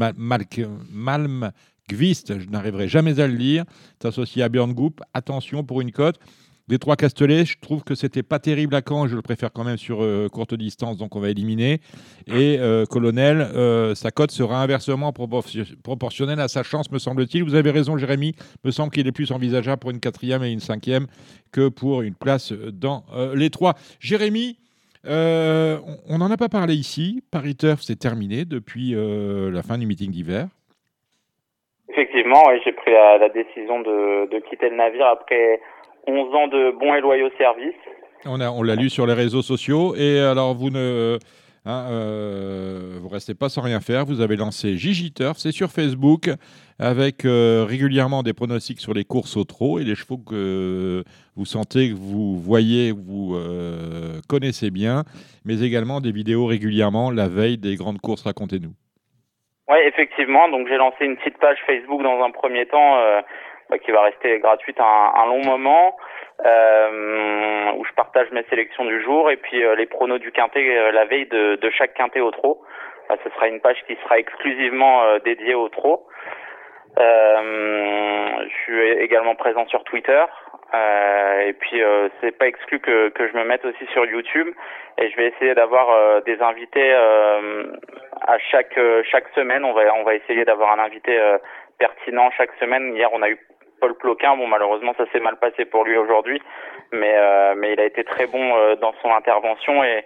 Malmqvist. Je n'arriverai jamais à le lire. S'associe à Björn Goop. Attention pour une cote. Les trois Castellets, je trouve que c'était pas terrible à Caen. Je le préfère quand même sur euh, courte distance, donc on va éliminer. Et euh, Colonel, euh, sa cote sera inversement proportionnelle à sa chance, me semble-t-il. Vous avez raison, Jérémy. Me semble qu'il est plus envisageable pour une quatrième et une cinquième que pour une place dans les trois. Jérémy, euh, on n'en a pas parlé ici. Paris Turf, c'est terminé depuis euh, la fin du meeting d'hiver. Effectivement, j'ai pris la, décision de, quitter le navire après 11 ans de bons et loyaux services. On l'a on lu sur les réseaux sociaux. Et alors, vous ne hein, euh, vous restez pas sans rien faire. Vous avez lancé Gigi Turf, c'est sur Facebook avec euh, régulièrement des pronostics sur les courses au trot et les chevaux que vous sentez, que vous voyez, que vous euh, connaissez bien, mais également des vidéos régulièrement la veille des grandes courses. Racontez-nous. Oui, effectivement. Donc j'ai lancé une petite page Facebook dans un premier temps euh, bah, qui va rester gratuite un, un long moment. Euh, où je partage mes sélections du jour et puis les pronos du quintet la veille de, de, chaque quintet au trot. Bah, ce sera une page qui sera exclusivement dédiée au trot. Euh, je suis également présent sur Twitter. Euh, et puis euh, c'est pas exclu que, que je me mette aussi sur YouTube et je vais essayer d'avoir des invités à chaque chaque semaine. On va on va essayer d'avoir un invité pertinent chaque semaine. Hier on a eu Paul Ploquin. Bon malheureusement ça s'est mal passé pour lui aujourd'hui, mais mais il a été très bon dans son intervention et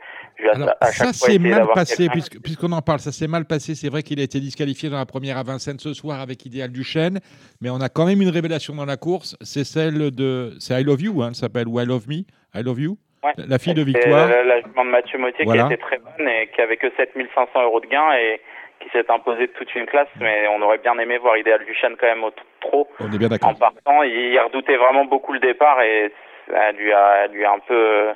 alors, ça s'est mal passé, puisqu'on en parle, ça s'est mal passé. C'est vrai qu'il a été disqualifié dans la première à Vincennes ce soir avec Idéal Duchesne, mais on a quand même une révélation dans la course. C'est celle de. C'est I Love You, hein, elle s'appelle, ou I Love Me, I Love You. La fille de Victoire. La, la de Mathieu Mottier qui était très bonne et qui avait que 7500 euros de gain et qui s'est imposé de toute une classe, mais on aurait bien aimé voir Idéal Duchesne quand même au trop. On est bien d'accord. En partant, il redoutait vraiment beaucoup le départ et ça lui a, lui a un peu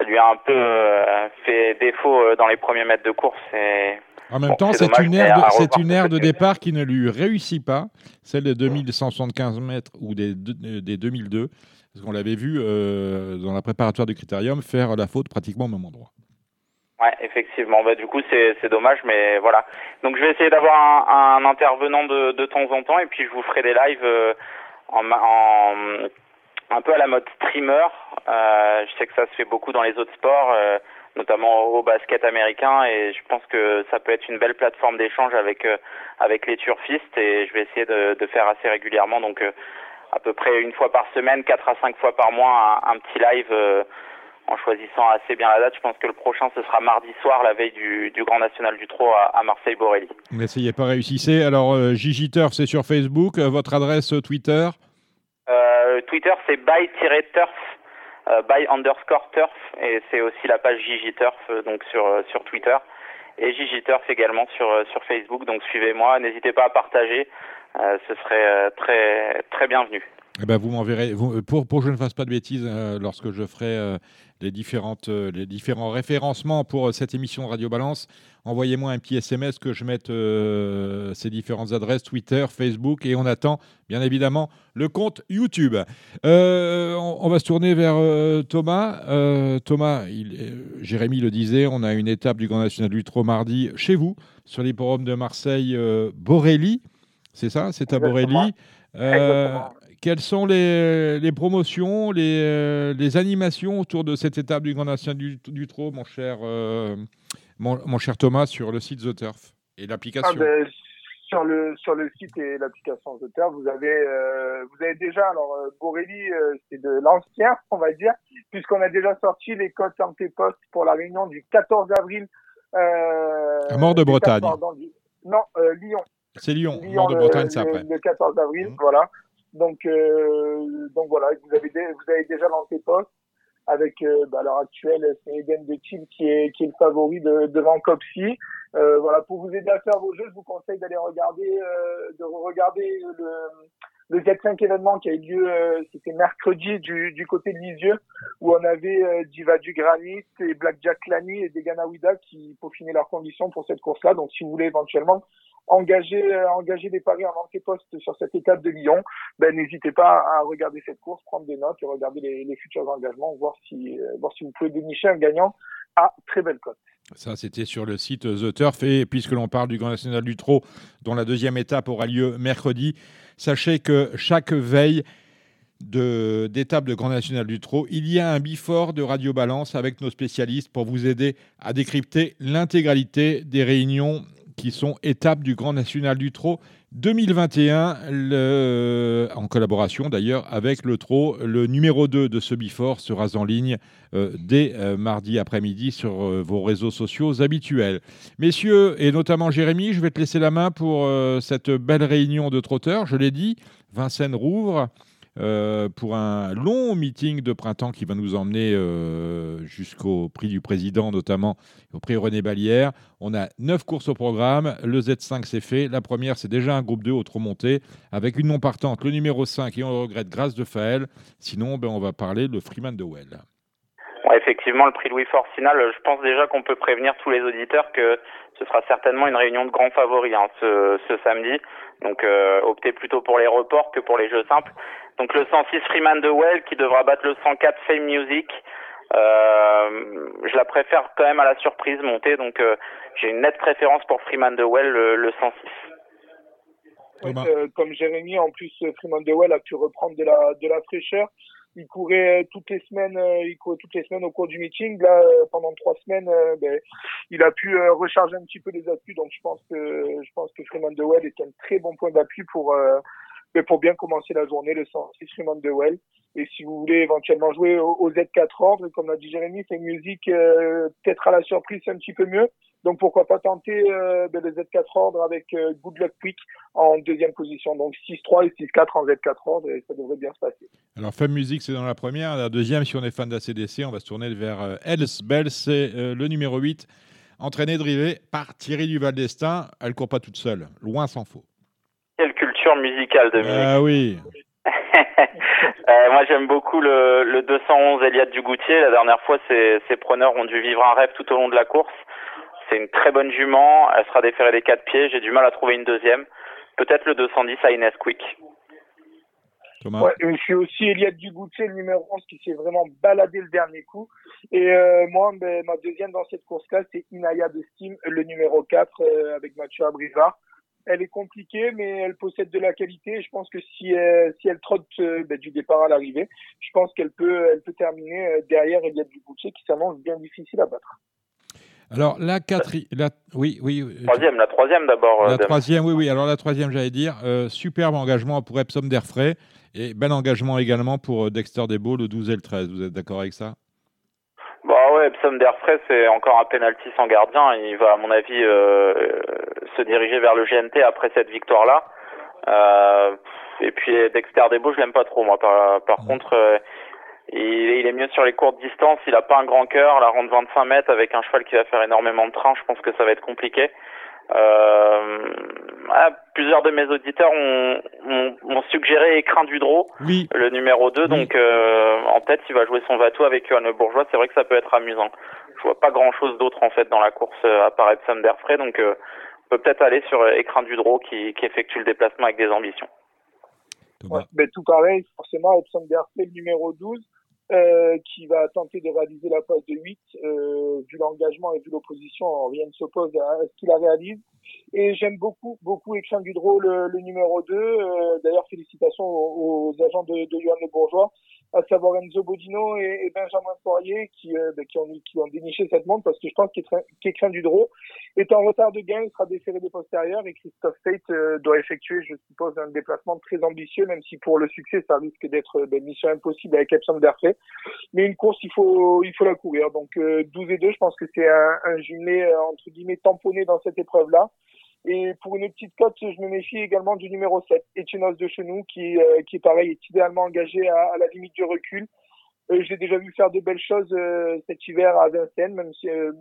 elle lui a un peu euh, fait défaut euh, dans les premiers mètres de course. Et... En même temps, c'est une aire, de, c'est une aire de départ qui ne lui réussit pas, celle des 2175 mètres ou des, des 2002, parce qu'on l'avait vu euh, dans la préparatoire du Critérium faire la faute pratiquement au même endroit. Ouais, effectivement. Bah, du coup, c'est, dommage, mais voilà. Donc, je vais essayer d'avoir un, un intervenant de, de temps en temps, et puis je vous ferai des lives en, en un peu à la mode streamer. Euh, je sais que ça se fait beaucoup dans les autres sports, euh, notamment au basket américain, et je pense que ça peut être une belle plateforme d'échange avec euh, avec les turfistes, et je vais essayer de, de faire assez régulièrement, donc euh, à peu près une fois par semaine, quatre à cinq fois par mois, un, un petit live. En choisissant assez bien la date, je pense que le prochain ce sera mardi soir, la veille du, du Grand National du Trot à, à Marseille-Borelli. N'essayez pas réussissez. Alors, euh, c'est sur Facebook. votre adresse Twitter euh, Twitter, c'est by-turf, euh, by underscore turf, et c'est aussi la page Gigiturf, euh, donc sur, sur Twitter. Et Gigiturf également sur, sur Facebook, donc suivez-moi, n'hésitez pas à partager. ce serait très très bienvenu. Eh ben, vous m'enverrez, pour, pour que je ne fasse pas de bêtises lorsque je ferai les, différentes, les différents référencements pour cette émission de Radio Balance, envoyez-moi un petit SMS que je mette euh, ces différentes adresses Twitter, Facebook et on attend bien évidemment le compte YouTube. Euh, on, va se tourner vers euh, Thomas. Thomas, il, Jérémy le disait, on a une étape du Grand National du Trot mardi chez vous sur l'hipporome de Marseille Borelli. C'est ça, c'est à Borelli. Quelles sont les, les promotions, les, les, animations autour de cette étape du Grand National du, du Trot, mon cher mon, cher Thomas, sur le site The Turf et l'application? Ah ben, sur le sur le site et l'application The Turf, vous avez euh, vous avez déjà alors euh, Borelli, euh, c'est de l'ancien, on va dire, puisqu'on a déjà sorti les codes antépost pour la réunion du 14 avril. à Mort de Bretagne. non, Lyon. C'est Lyon. Mort de Bretagne, c'est après. Le 14 avril, mmh. voilà. Donc donc voilà, vous avez vous avez déjà l'antépost avec euh, bah, à l'heure actuelle c'est Eden de Team qui est qui est le favori de, devant Copsy. Euh, voilà pour vous aider à faire vos jeux, je vous conseille d'aller regarder euh, de regarder le le Z5 événement qui a eu lieu, euh, c'était mercredi du, côté de Lisieux, où on avait euh, Diva du Granit et Blackjack Lani et Degana Wida qui peaufinaient leurs conditions pour cette course-là. Donc si vous voulez éventuellement engager, euh, engager des paris en antéposte sur cette étape de Lyon, ben, n'hésitez pas à regarder cette course, prendre des notes et regarder les, futurs engagements, voir si, voir si vous pouvez dénicher un gagnant à très belle cote. Ça, c'était sur le site The Turf. Et puisque l'on parle du Grand National du Trot, dont la deuxième étape aura lieu mercredi, sachez que chaque veille d'étape de, Grand National du Trot, il y a un bifort de Radio Balance avec nos spécialistes pour vous aider à décrypter l'intégralité des réunions qui sont étapes du Grand National du Trot 2021, le, en collaboration d'ailleurs avec le Trot. Le numéro 2 de ce Bifort sera en ligne euh, dès euh, mardi après-midi sur euh, vos réseaux sociaux habituels. Messieurs, et notamment Jérémy, je vais te laisser la main pour cette belle réunion de trotteurs. Je l'ai dit, Vincennes rouvre. Euh, pour un long meeting de printemps qui va nous emmener euh, jusqu'au prix du président, notamment au prix René Balière. On a neuf courses au programme. Le Z5, c'est fait. La première, c'est déjà un groupe 2 au trop monté, avec une non partante, le numéro 5, et on regrette Grâce de Faël. Sinon, ben, on va parler de Freeman de Well. effectivement, le prix Louis Fort final, je pense déjà qu'on peut prévenir tous les auditeurs que ce sera certainement une réunion de grands favoris hein, ce, samedi. Donc euh, optez plutôt pour les reports que pour les jeux simples. Donc le 106 Freeman de Well qui devra battre le 104 Fame Music. Euh, je la préfère quand même à la surprise montée, donc euh, j'ai une nette préférence pour Freeman de Well, le, 106. Euh, comme Jérémy, en plus Freeman de Well a pu reprendre de la de la fraîcheur. Il courait toutes les semaines, il courait toutes les semaines au cours du meeting. Là, pendant trois semaines, ben, il a pu recharger un petit peu les appuis. Donc, je pense que je pense que Freeman de Well est un très bon point d'appui pour mais pour bien commencer la journée, le 106 Freeman de Well. Et si vous voulez éventuellement jouer au, Z4 ordre, comme l'a dit Jérémy, c'est une musique euh, peut-être à la surprise, un petit peu mieux. Donc pourquoi pas tenter euh, ben, le Z4 ordre avec euh, Good Luck Quick en deuxième position. Donc 6-3 et 6-4 en Z4 ordre et ça devrait bien se passer. Alors Femme Music c'est dans la première. La deuxième, si on est fan d'ACDC, on va se tourner vers Els Bell, c'est le numéro 8, entraîné drivé par Thierry Duval d'Estaing. Elle court pas toute seule, loin s'en faut musicale de Ah oui. euh, moi, j'aime beaucoup le, le 211 Eliade Dugoutier. La dernière fois, ses, ses preneurs ont dû vivre un rêve tout au long de la course. C'est une très bonne jument. Elle sera déférée des quatre pieds. J'ai du mal à trouver une deuxième. Peut-être le 210 à Inès Quick. Ouais, je suis aussi Eliade Dugoutier, le numéro 11, qui s'est vraiment baladé le dernier coup. Et euh, moi, ben, ma deuxième dans cette course-là, c'est Inaya de Steam, le numéro 4, euh, avec Mathieu Abrivard elle est compliquée, mais elle possède de la qualité. Je pense que si elle, si elle trotte euh, ben, du départ à l'arrivée, je pense qu'elle peut, elle peut terminer euh, derrière Eliade Dugoutier qui s'annonce bien difficile à battre. Alors la quatrième, oui, oui. Euh, troisième, la troisième d'abord. La troisième, oui, oui. Alors la troisième, j'allais dire, superbe engagement pour Epsom d'Airfray et bel engagement également pour Dexter Debo, le 12 et le 13. Vous êtes d'accord avec ça? Epsom d'Airfray, c'est encore un penalty sans gardien. Il va, à mon avis, euh, se diriger vers le GNT après cette victoire-là. Euh, et puis Dexter Debo, je l'aime pas trop, moi. Par, par contre, euh, il, il, est mieux sur les courtes distances. Il a pas un grand cœur. La ronde 25 mètres avec un cheval qui va faire énormément de train, je pense que ça va être compliqué. Euh, ah, plusieurs de mes auditeurs ont, ont, ont suggéré Écrin du Draw, Oui, le numéro 2. Donc euh, en tête, il va jouer son Vatou avec Johan Le Bourgeois. C'est vrai que ça peut être amusant. Je vois pas grand-chose d'autre en fait dans la course euh, à part Epsom d'Airfray. Donc euh, on peut peut-être aller sur euh, Écrin du Draw qui, qui effectue le déplacement avec des ambitions. Ouais, ben, tout pareil, forcément, Epsom Berthet, le numéro 12, euh, qui va tenter de réaliser la passe de 8. Euh, vu l'engagement et vu l'opposition, rien ne s'oppose à, ce qu'il la réalise. Et j'aime beaucoup, beaucoup Écrin Dudro, le, le numéro 2. Euh, D'ailleurs, félicitations aux, aux agents de, de Johan Le Bourgeois, à savoir Enzo Bodino et, Benjamin Poirier, qui, euh, ben, qui, ont, qui ont déniché cette montre, parce que je pense qu'Écrin Dudro est en retard de gain, il sera déféré des postérieurs, et Christophe Tate euh, doit effectuer, je suppose, un déplacement très ambitieux, même si pour le succès, ça risque d'être ben, mission impossible avec Epsom Berthet. Mais une course, il faut, il faut la courir. Donc euh, 12 et 2, je pense que c'est un, un jumelé, euh, entre guillemets, tamponné dans cette épreuve-là. Et pour une petite cote, je me méfie également du numéro 7, Etienne de Chenou, qui, euh, qui pareil, est idéalement engagé à, la limite du recul. Euh, J'ai déjà vu faire de belles choses euh, cet hiver à Vincennes, même si euh,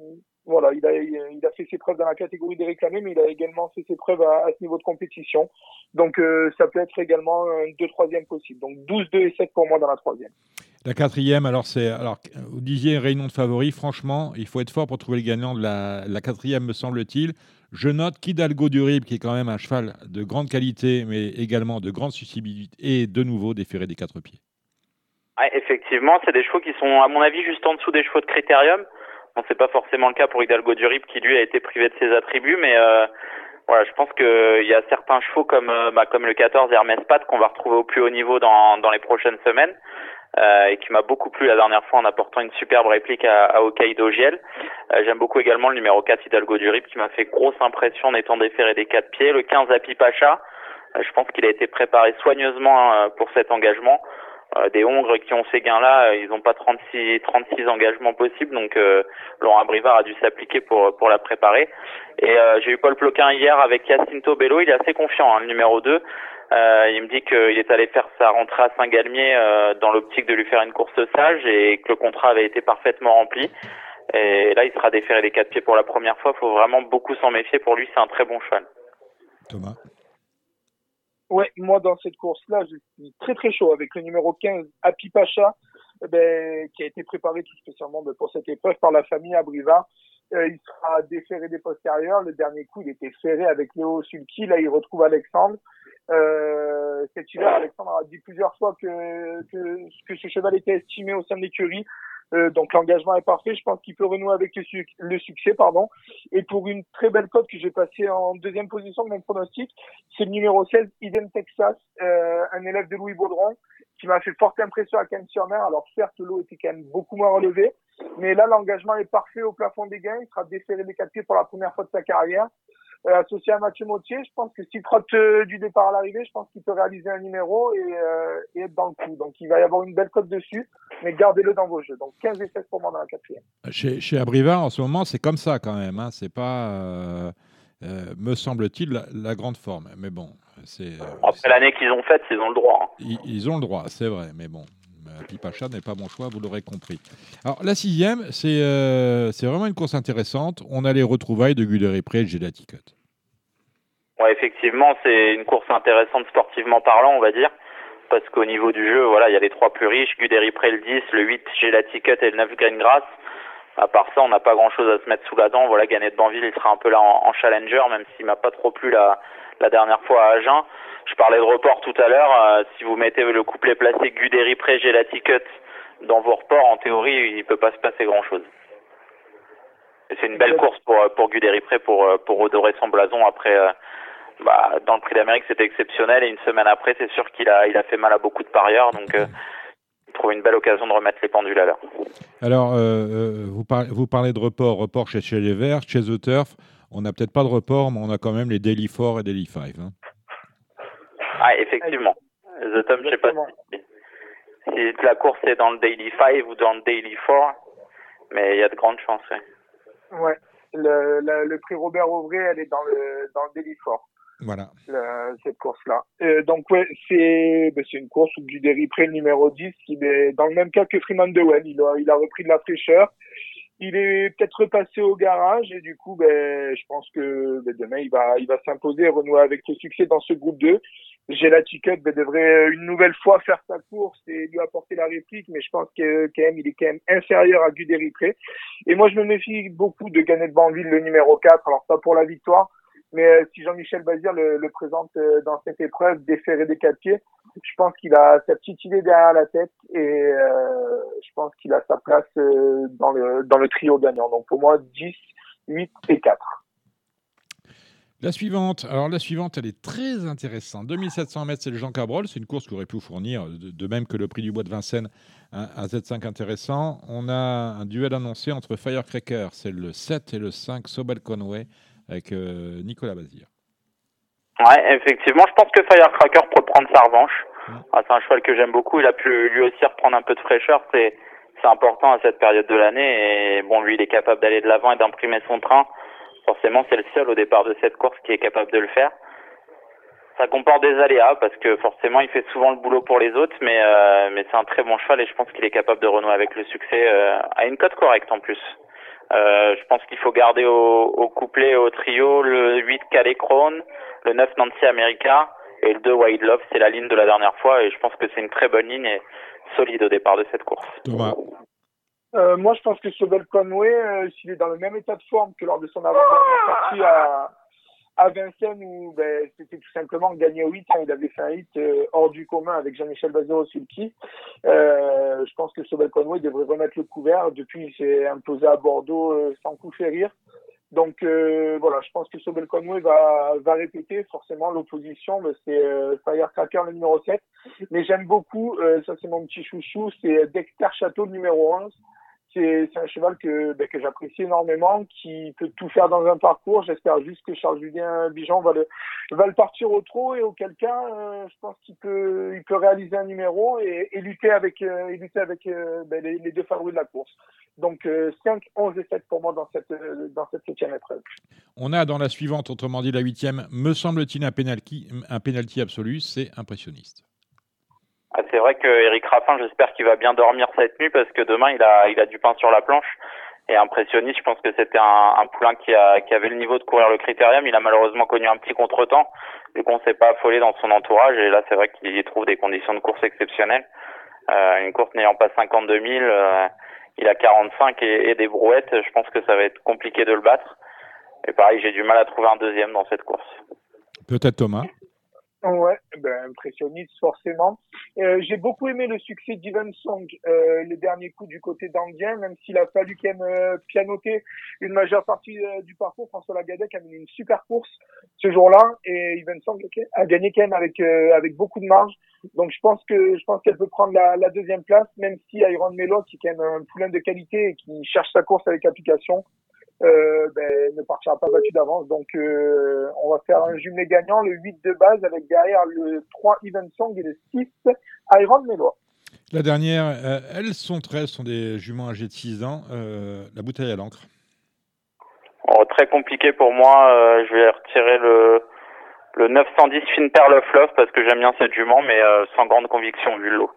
voilà, il a, il a fait ses preuves dans la catégorie des réclamés, mais il a également fait ses preuves à, ce niveau de compétition. Donc ça peut être également un 2-3e possible. Donc 12, 2 et 7 pour moi dans la troisième. La quatrième, alors c'est alors vous disiez réunion de favoris. Franchement, il faut être fort pour trouver le gagnant de la, la quatrième, me semble-t-il. Je note qu'Hidalgo du Rib, qui est quand même un cheval de grande qualité, mais également de grande suscibilité, et de nouveau déféré des quatre pieds. Ouais, effectivement, c'est des chevaux qui sont, à mon avis, juste en dessous des chevaux de critérium. Bon, c'est pas forcément le cas pour Hidalgo du Rip, qui lui a été privé de ses attributs, mais euh, voilà, je pense qu'il y a certains chevaux comme, euh, bah, comme le 14 Hermès Pat qu'on va retrouver au plus haut niveau dans, dans les prochaines semaines. Euh, et qui m'a beaucoup plu la dernière fois en apportant une superbe réplique à, à Hokkaido Giel. Euh, J'aime beaucoup également le numéro 4 Hidalgo du Rip qui m'a fait grosse impression en étant déféré des quatre pieds. Le 15 Api Pacha, euh, je pense qu'il a été préparé soigneusement pour cet engagement. Des Hongres qui ont ces gains-là, ils n'ont pas 36, 36 engagements possibles, donc euh, Laurent Brivard a dû s'appliquer pour, pour la préparer. Et euh, j'ai eu Paul Ploquin hier avec Jacinto Bello, il est assez confiant, hein, le numéro 2. Euh, il me dit qu'il est allé faire sa rentrée à Saint-Galmier euh, dans l'optique de lui faire une course sage et que le contrat avait été parfaitement rempli. Et là, il sera déféré des quatre pieds pour la première fois. Il faut vraiment beaucoup s'en méfier. Pour lui, c'est un très bon cheval. Thomas. Ouais, moi dans cette course-là, je suis très très chaud avec le numéro 15, Happy Pacha, eh ben, qui a été préparé tout spécialement pour cette épreuve par la famille à Brivard. Euh, il sera déféré des postérieurs. Le dernier coup, il était ferré avec Léo Sulky. Là, il retrouve Alexandre. Euh, cet hiver, Alexandre a dit plusieurs fois que, que, que ce cheval était estimé au sein de l'écurie. Euh, donc l'engagement est parfait. Je pense qu'il peut renouer avec le, suc- le succès, pardon. Et pour une très belle cote que j'ai passée en deuxième position de mon pronostic, c'est le numéro 16, Eden Texas, euh, un élève de Louis Baudron, qui m'a fait forte impression à Cannes-sur-Mer. Alors certes, l'eau était quand même beaucoup moins relevée, mais là l'engagement est parfait au plafond des gains. Il sera déféré des quatre pieds pour la première fois de sa carrière. Euh, associé à Mathieu Mautier, je pense que s'il trotte euh, du départ à l'arrivée, je pense qu'il peut réaliser un numéro et, euh, et être dans le coup. Donc il va y avoir une belle cote dessus, mais gardez-le dans vos jeux. Donc 15 et 16 pour moi dans la quatrième. Chez, chez Abrivard, en ce moment, c'est comme ça quand même. Hein. C'est pas, euh, euh, me semble-t-il, la, la grande forme. Mais bon, c'est. euh, Après l'année qu'ils ont faite, ils ont le droit. hein. Ils, ils ont le droit, c'est vrai, mais bon. Euh, Pipacha n'est pas mon choix, vous l'aurez compris. Alors, la sixième, c'est euh, vraiment une course intéressante. On a les retrouvailles de Guderipré et de Gelati Cut. Ouais, effectivement, c'est une course intéressante sportivement parlant, on va dire. Parce qu'au niveau du jeu, voilà, il y a les trois plus riches, Guderipré le 10, le 8, Gelati Cut et le 9 Greengrass. À part ça, on n'a pas grand chose à se mettre sous la dent. Voilà, de Banville, il sera un peu là en, en challenger, même s'il m'a pas trop plu la, la dernière fois à Agen. Je parlais de report tout à l'heure. euh, si vous mettez le couplet placé Guderipré, Gelati Cut dans vos reports, en théorie, il peut pas se passer grand chose. Et c'est une belle course pour, euh, pour Guderipré pour, euh, pour redorer son blason après, bah, dans le prix d'Amérique, c'était exceptionnel. Et une semaine après, c'est sûr qu'il a, il a fait mal à beaucoup de parieurs. Donc, euh, il trouve une belle occasion de remettre les pendules à l'heure. Alors, euh, vous, par- vous parlez de report, report chez, chez les Verts, chez The Turf. On n'a peut-être pas de report, mais on a quand même les Daily 4 et Daily 5. hein. Ah, effectivement. The Tom, je sais pas si, si la course est dans le Daily 5 ou dans le Daily 4, mais il y a de grandes chances. ouais. Ouais. Le, le, le prix Robert Auvray, elle est dans le dans le Daily Fort, Voilà. le- cette course-là. Euh, donc ouais, c'est ben, c'est une course où Guderipré, le numéro 10, il est dans le même cas que Freeman de Well. Il a, il a repris de la fraîcheur. il est peut-être repassé au garage et du coup, ben, je pense que ben, demain il va, il va s'imposer, renouer avec le succès dans ce groupe 2. Ticket ben, devrait une nouvelle fois faire sa course et lui apporter la réplique, mais je pense que quand même il est quand même inférieur à Guderipré. Et moi je me méfie beaucoup de Gagner de Banville, le numéro 4. Alors pas pour la victoire, mais euh, si Jean-Michel Bazir le, le présente euh, dans cette épreuve déféré des quatre pieds, je pense qu'il a sa petite idée derrière la tête et euh, je pense qu'il a sa place dans le dans le trio gagnant. Donc pour moi 10, 8 et 4. La suivante, alors la suivante, elle est très intéressante. 2700 mètres, c'est le Jean Cabrol. C'est une course qui aurait pu fournir, de, même que le prix du bois de Vincennes, un, un, Z5 intéressant. On a un duel annoncé entre Firecracker, c'est le 7 et le 5, Sobel Conway avec euh, Nicolas Bazir. Ouais, effectivement, je pense que Firecracker peut prendre sa revanche. Ah, c'est un cheval que j'aime beaucoup. Il a pu lui aussi reprendre un peu de fraîcheur. C'est c'est important à cette période de l'année. Et bon, lui, il est capable d'aller de l'avant et d'imprimer son train. Forcément, c'est le seul au départ de cette course qui est capable de le faire. Ça comporte des aléas parce que forcément, il fait souvent le boulot pour les autres, mais euh, mais c'est un très bon cheval et je pense qu'il est capable de renouer avec le succès euh, à une cote correcte en plus. Euh, je pense qu'il faut garder au, au couplet, au trio, le 8 Calais Crown, le 9 Nancy America et le 2 Wild Love. C'est la ligne de la dernière fois et je pense que c'est une très bonne ligne et solide au départ de cette course. Euh, moi, je pense que Sobel Conway, euh, s'il est dans le même état de forme que lors de son avant-dernière sortie à, à Vincennes où ben, c'était tout simplement gagné au 8 hein, il avait fait un hit euh, hors du commun avec Jean-Michel Bazero Sulky. Euh, je pense que Sobel Conway devrait remettre le couvert. Depuis, il s'est imposé à Bordeaux sans coup férir. Donc voilà, je pense que Sobel Conway va, répéter forcément l'opposition, mais c'est Firecracker le numéro 7. Mais j'aime beaucoup, ça c'est mon petit chouchou, c'est Dexter Château le numéro 11 c'est un cheval que, ben, que j'apprécie énormément, qui peut tout faire dans un parcours. J'espère juste que Charles Julien Bijon va le, va le partir au trot et auquel cas, euh, je pense qu'il peut, il peut réaliser un numéro et, lutter avec, euh, et lutter avec euh, ben, les, les, deux favoris de la course. Donc 5, 11 et 7 pour moi dans cette, dans cette septième épreuve. On a dans la suivante, autrement dit la huitième, me semble-t-il un penalty, un penalty absolu, c'est impressionniste. C'est vrai que Eric Raffin, j'espère qu'il va bien dormir cette nuit parce que demain il a il a du pain sur la planche. Et impressionniste, je pense que c'était un, un poulain qui, a, qui avait le niveau de courir le critérium. Il a malheureusement connu un petit contretemps, du coup on s'est pas affolé dans son entourage. Et là, c'est vrai qu'il y trouve des conditions de course exceptionnelles. Euh, une course n'ayant pas 52 000, euh, il a 45 et, et des brouettes. Je pense que ça va être compliqué de le battre. Et pareil, j'ai du mal à trouver un deuxième dans cette course. Peut-être Thomas. Ouais, ben impressionniste forcément. Euh, j'ai beaucoup aimé le succès d'Ivan Song, euh, le dernier coup du côté d'Anguien, même s'il a fallu quand même euh, pianoter une majeure partie euh, du parcours. François Lagadec a mené une super course ce jour-là et Ivan Song a gagné quand même avec euh, avec beaucoup de marge. Donc je pense que je pense qu'elle peut prendre la, la, deuxième place, même si Iron Melo, qui est quand même un poulain de qualité et qui cherche sa course avec application, ben, ne partira pas battu d'avance. Donc, euh, on va faire un jumelé gagnant, le 8 de base, avec derrière le 3 Even Song et le 6 Iron Mélois. La dernière, euh, elles sont 13, sont des juments âgés de 6 ans. Euh, la bouteille à l'encre. Oh, très compliqué pour moi. Euh, je vais retirer le, le 910 Finper Love Love parce que j'aime bien cette jument, mais euh, sans grande conviction vu le lot.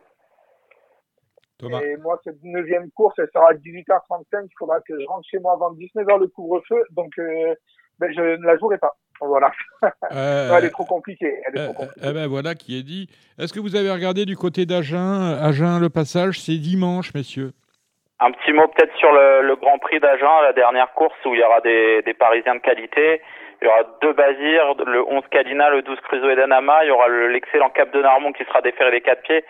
Thomas. Et moi, cette neuvième course, elle sera à 18h35. Il faudra que je rentre chez moi avant 19h le couvre-feu. Donc, euh, ben, je ne la jouerai pas. Voilà. Euh, elle est trop compliquée. Elle est euh, trop compliquée. eh ben voilà qui est dit. Est-ce que vous avez regardé du côté d'Agen Agen, le passage, c'est dimanche, messieurs. Un petit mot peut-être sur le, le Grand Prix d'Agen, la dernière course où il y aura des, des Parisiens de qualité. Il y aura deux Bazir, le 11 Cadina, le 12 Cruzo et Danama. Il y aura le- l'excellent Cap de Narmont qui sera déféré des quatre pieds.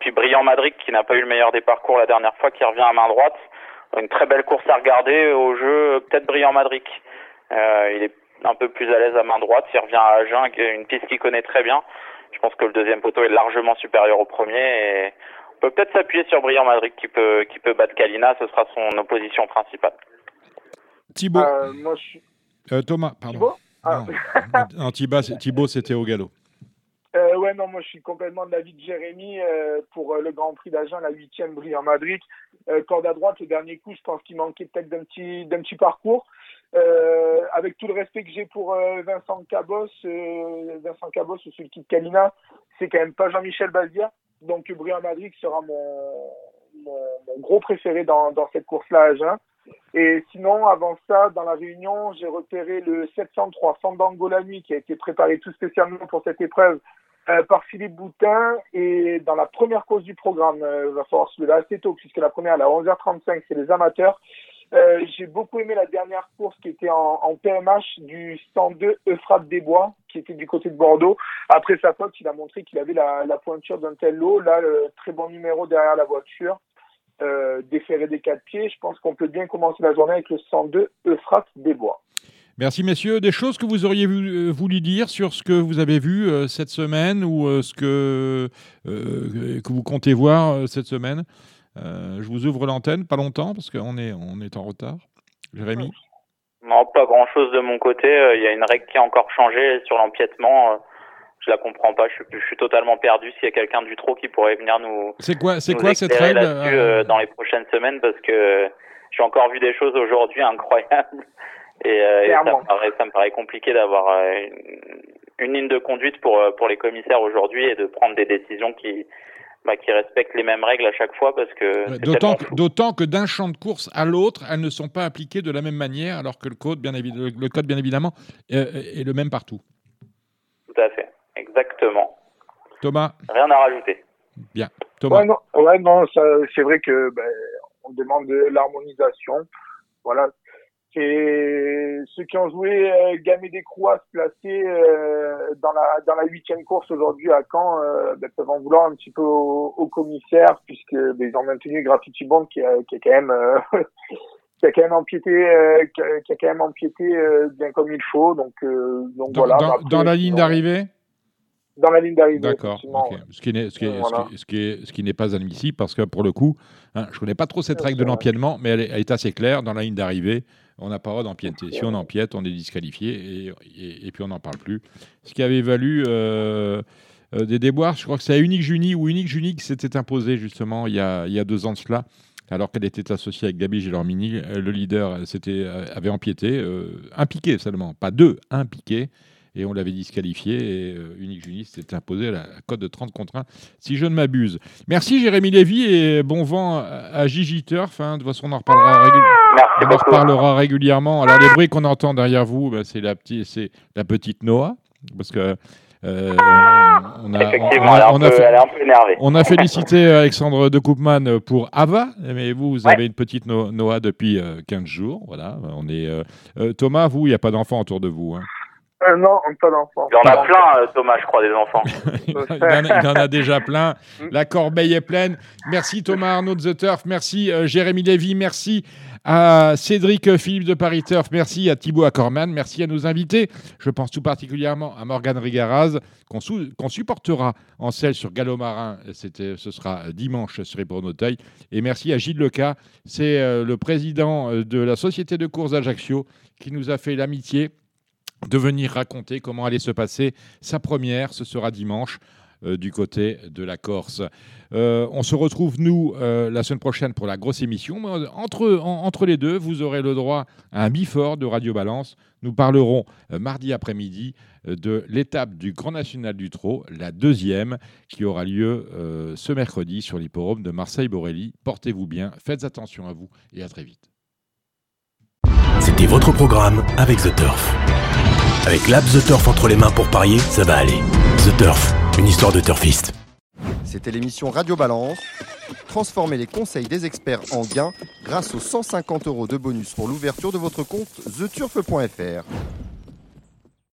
Puis Brillant Madrid qui n'a pas eu le meilleur des parcours la dernière fois, qui revient à main droite. Une très belle course à regarder au jeu, peut-être Brillant Madrid. Euh, il est un peu plus à l'aise à main droite. Il revient à Agen, qui est une piste qu'il connaît très bien. Je pense que le deuxième poteau est largement supérieur au premier et on peut peut-être s'appuyer sur Brillant Madrid qui peut qui peut battre Kalina. Ce sera son opposition principale. Thibaut. Euh, moi, je suis. Euh, Thomas, pardon. Thibaut? Ah. Non, non, Thibaut, c'était au galop. Euh, ouais, non, moi je suis complètement de l'avis de Jérémy euh, pour euh, le Grand Prix d'Agen, la huitième Brillant Madrid. Euh, corde à droite, le dernier coup, je pense qu'il manquait peut-être d'un petit, d'un petit parcours. Avec tout le respect que j'ai pour Vincent Cabos, Vincent Cabos, celui qui de Kalina, c'est quand même pas Jean-Michel Bazia. Donc Brillant Madrid sera mon, mon, mon gros préféré dans, dans cette course-là à Agen. Et sinon, avant ça, dans la réunion, j'ai repéré le 703 Fandango la nuit qui a été préparé tout spécialement pour cette épreuve euh, par Philippe Boutin. Et dans la première course du programme, euh, il va falloir se lever assez tôt puisque la première, à 11h35, c'est les amateurs. Euh, j'ai beaucoup aimé la dernière course qui était en, en PMH du 102 Euphrate des Bois, qui était du côté de Bordeaux. Après sa faute, il a montré qu'il avait la, la pointure d'un tel lot. Là, le très bon numéro derrière la voiture euh, déféré des quatre pieds, je pense qu'on peut bien commencer la journée avec le 102 Euphrate des Bois. Merci messieurs. Des choses que vous auriez vu- euh, voulu dire sur ce que vous avez vu euh, cette semaine ou euh, ce que, euh, que vous comptez voir cette semaine? Je vous ouvre l'antenne, pas longtemps parce qu'on est, on est en retard. Jérémy? Non, pas grand chose de mon côté. Il y a une règle qui a encore changé sur l'empiètement. Je la comprends pas. Je suis, je suis totalement perdu. S'il y a quelqu'un du trop qui pourrait venir nous, C'est quoi, c'est quoi cette règle? dans les prochaines semaines parce que j'ai encore vu des choses aujourd'hui incroyables et, euh, et ça, me paraît, ça me paraît compliqué d'avoir euh, une, une ligne de conduite pour euh, pour les commissaires aujourd'hui et de prendre des décisions qui bah, qui respectent les mêmes règles à chaque fois parce que D'autant que, d'un champ de course à l'autre, elles ne sont pas appliquées de la même manière, alors que le code, bien, évi- le- le code, bien évidemment, est, est le même partout. Tout à fait, exactement. Thomas, Rien à rajouter. bien. Thomas, Ouais, non, ouais, non, ça, c'est vrai que ben, on demande de l'harmonisation. Voilà. C'est ceux qui ont joué euh, Gamay des Croix se placer euh, dans la dans la huitième course aujourd'hui à Caen euh, ben, peuvent en vouloir un petit peu au, au commissaire puisque ben, ils ont maintenu Graffiti Bond qui a, qui a quand même euh, qui a quand même empiété euh, qui, a, qui a quand même empiété euh, bien comme il faut. Donc euh, donc dans, voilà. dans- Après, dans la ligne d'arrivée dans la ligne d'arrivée D'accord. Ce qui n'est ce qui est- Voilà. ce qui est- ce qui est- ce qui n'est pas admissible parce que pour le coup, hein, je connais pas trop cette règle de l'empiètement, mais elle est, elle est assez claire. Dans la ligne d'arrivée, on n'a pas le droit d'empiéter. Si on empiète, on est disqualifié et, et- et puis on n'en parle plus. Ce qui avait valu euh, euh, des déboires, je crois que c'est à Unique Junie ou Unique Junie qui s'était imposé justement il y, a, il y a deux ans de cela. Alors qu'elle était associée avec Gabi Gélormini, euh, le leader avait empiété, euh, un piqué seulement, pas deux, un piqué, et on l'avait disqualifié, et euh, Unique Junie s'était imposé à la cote de 30 contre 1, si je ne m'abuse. Merci Jérémy Lévy, et bon vent à Gigi Turf, hein. de toute façon on en reparlera, on en reparlera régulièrement. Alors les bruits qu'on entend derrière vous, ben, c'est, la petite, c'est la petite Noah, parce que... euh, on, a, Effectivement, on a- on peu, on félicité Alexandre de Koopman pour Ava, mais vous, vous Ouais. avez une petite No- Noah depuis euh, 15 jours. Voilà, on est. euh, euh, Thomas, vous, il n'y a pas d'enfants autour de vous. hein. Euh, non pas d'enfant Il y en a plein, euh, Thomas, je crois, des enfants. il, en a, il en a déjà plein. La corbeille est pleine. Merci Thomas Arnaud de The Turf. Merci euh, Jérémy Lévy. Merci à Cédric Philippe de Paris Turf. Merci à Thibaut Accorman. Merci à nos invités. Je pense tout particulièrement à Morgane Rigaraz, qu'on qu'on supportera en selle sur Gallo Marin. C'était, ce sera dimanche sur Auteuil. Et merci à Gilles Leca. C'est euh, le président de la Société de courses d'Ajaccio qui nous a fait l'amitié de venir raconter comment allait se passer sa première. Ce sera dimanche euh, du côté de la Corse. Euh, on se retrouve, nous, euh, la semaine prochaine pour la grosse émission. Entre, en- entre les deux, vous aurez le droit à un bifort de Radio Balance. Nous parlerons mardi après-midi de l'étape du Grand National du Trot, la deuxième, qui aura lieu ce mercredi sur l'hipporome de Marseille-Borelli. Portez-vous bien, faites attention à vous et à très vite. C'était votre programme avec The Turf. Avec l'app The Turf entre les mains pour parier, ça va aller. The Turf, une histoire de turfiste. C'était l'émission Radio Balance. Transformez les conseils des experts en gains grâce aux 150 euros de bonus pour l'ouverture de votre compte theturf.fr.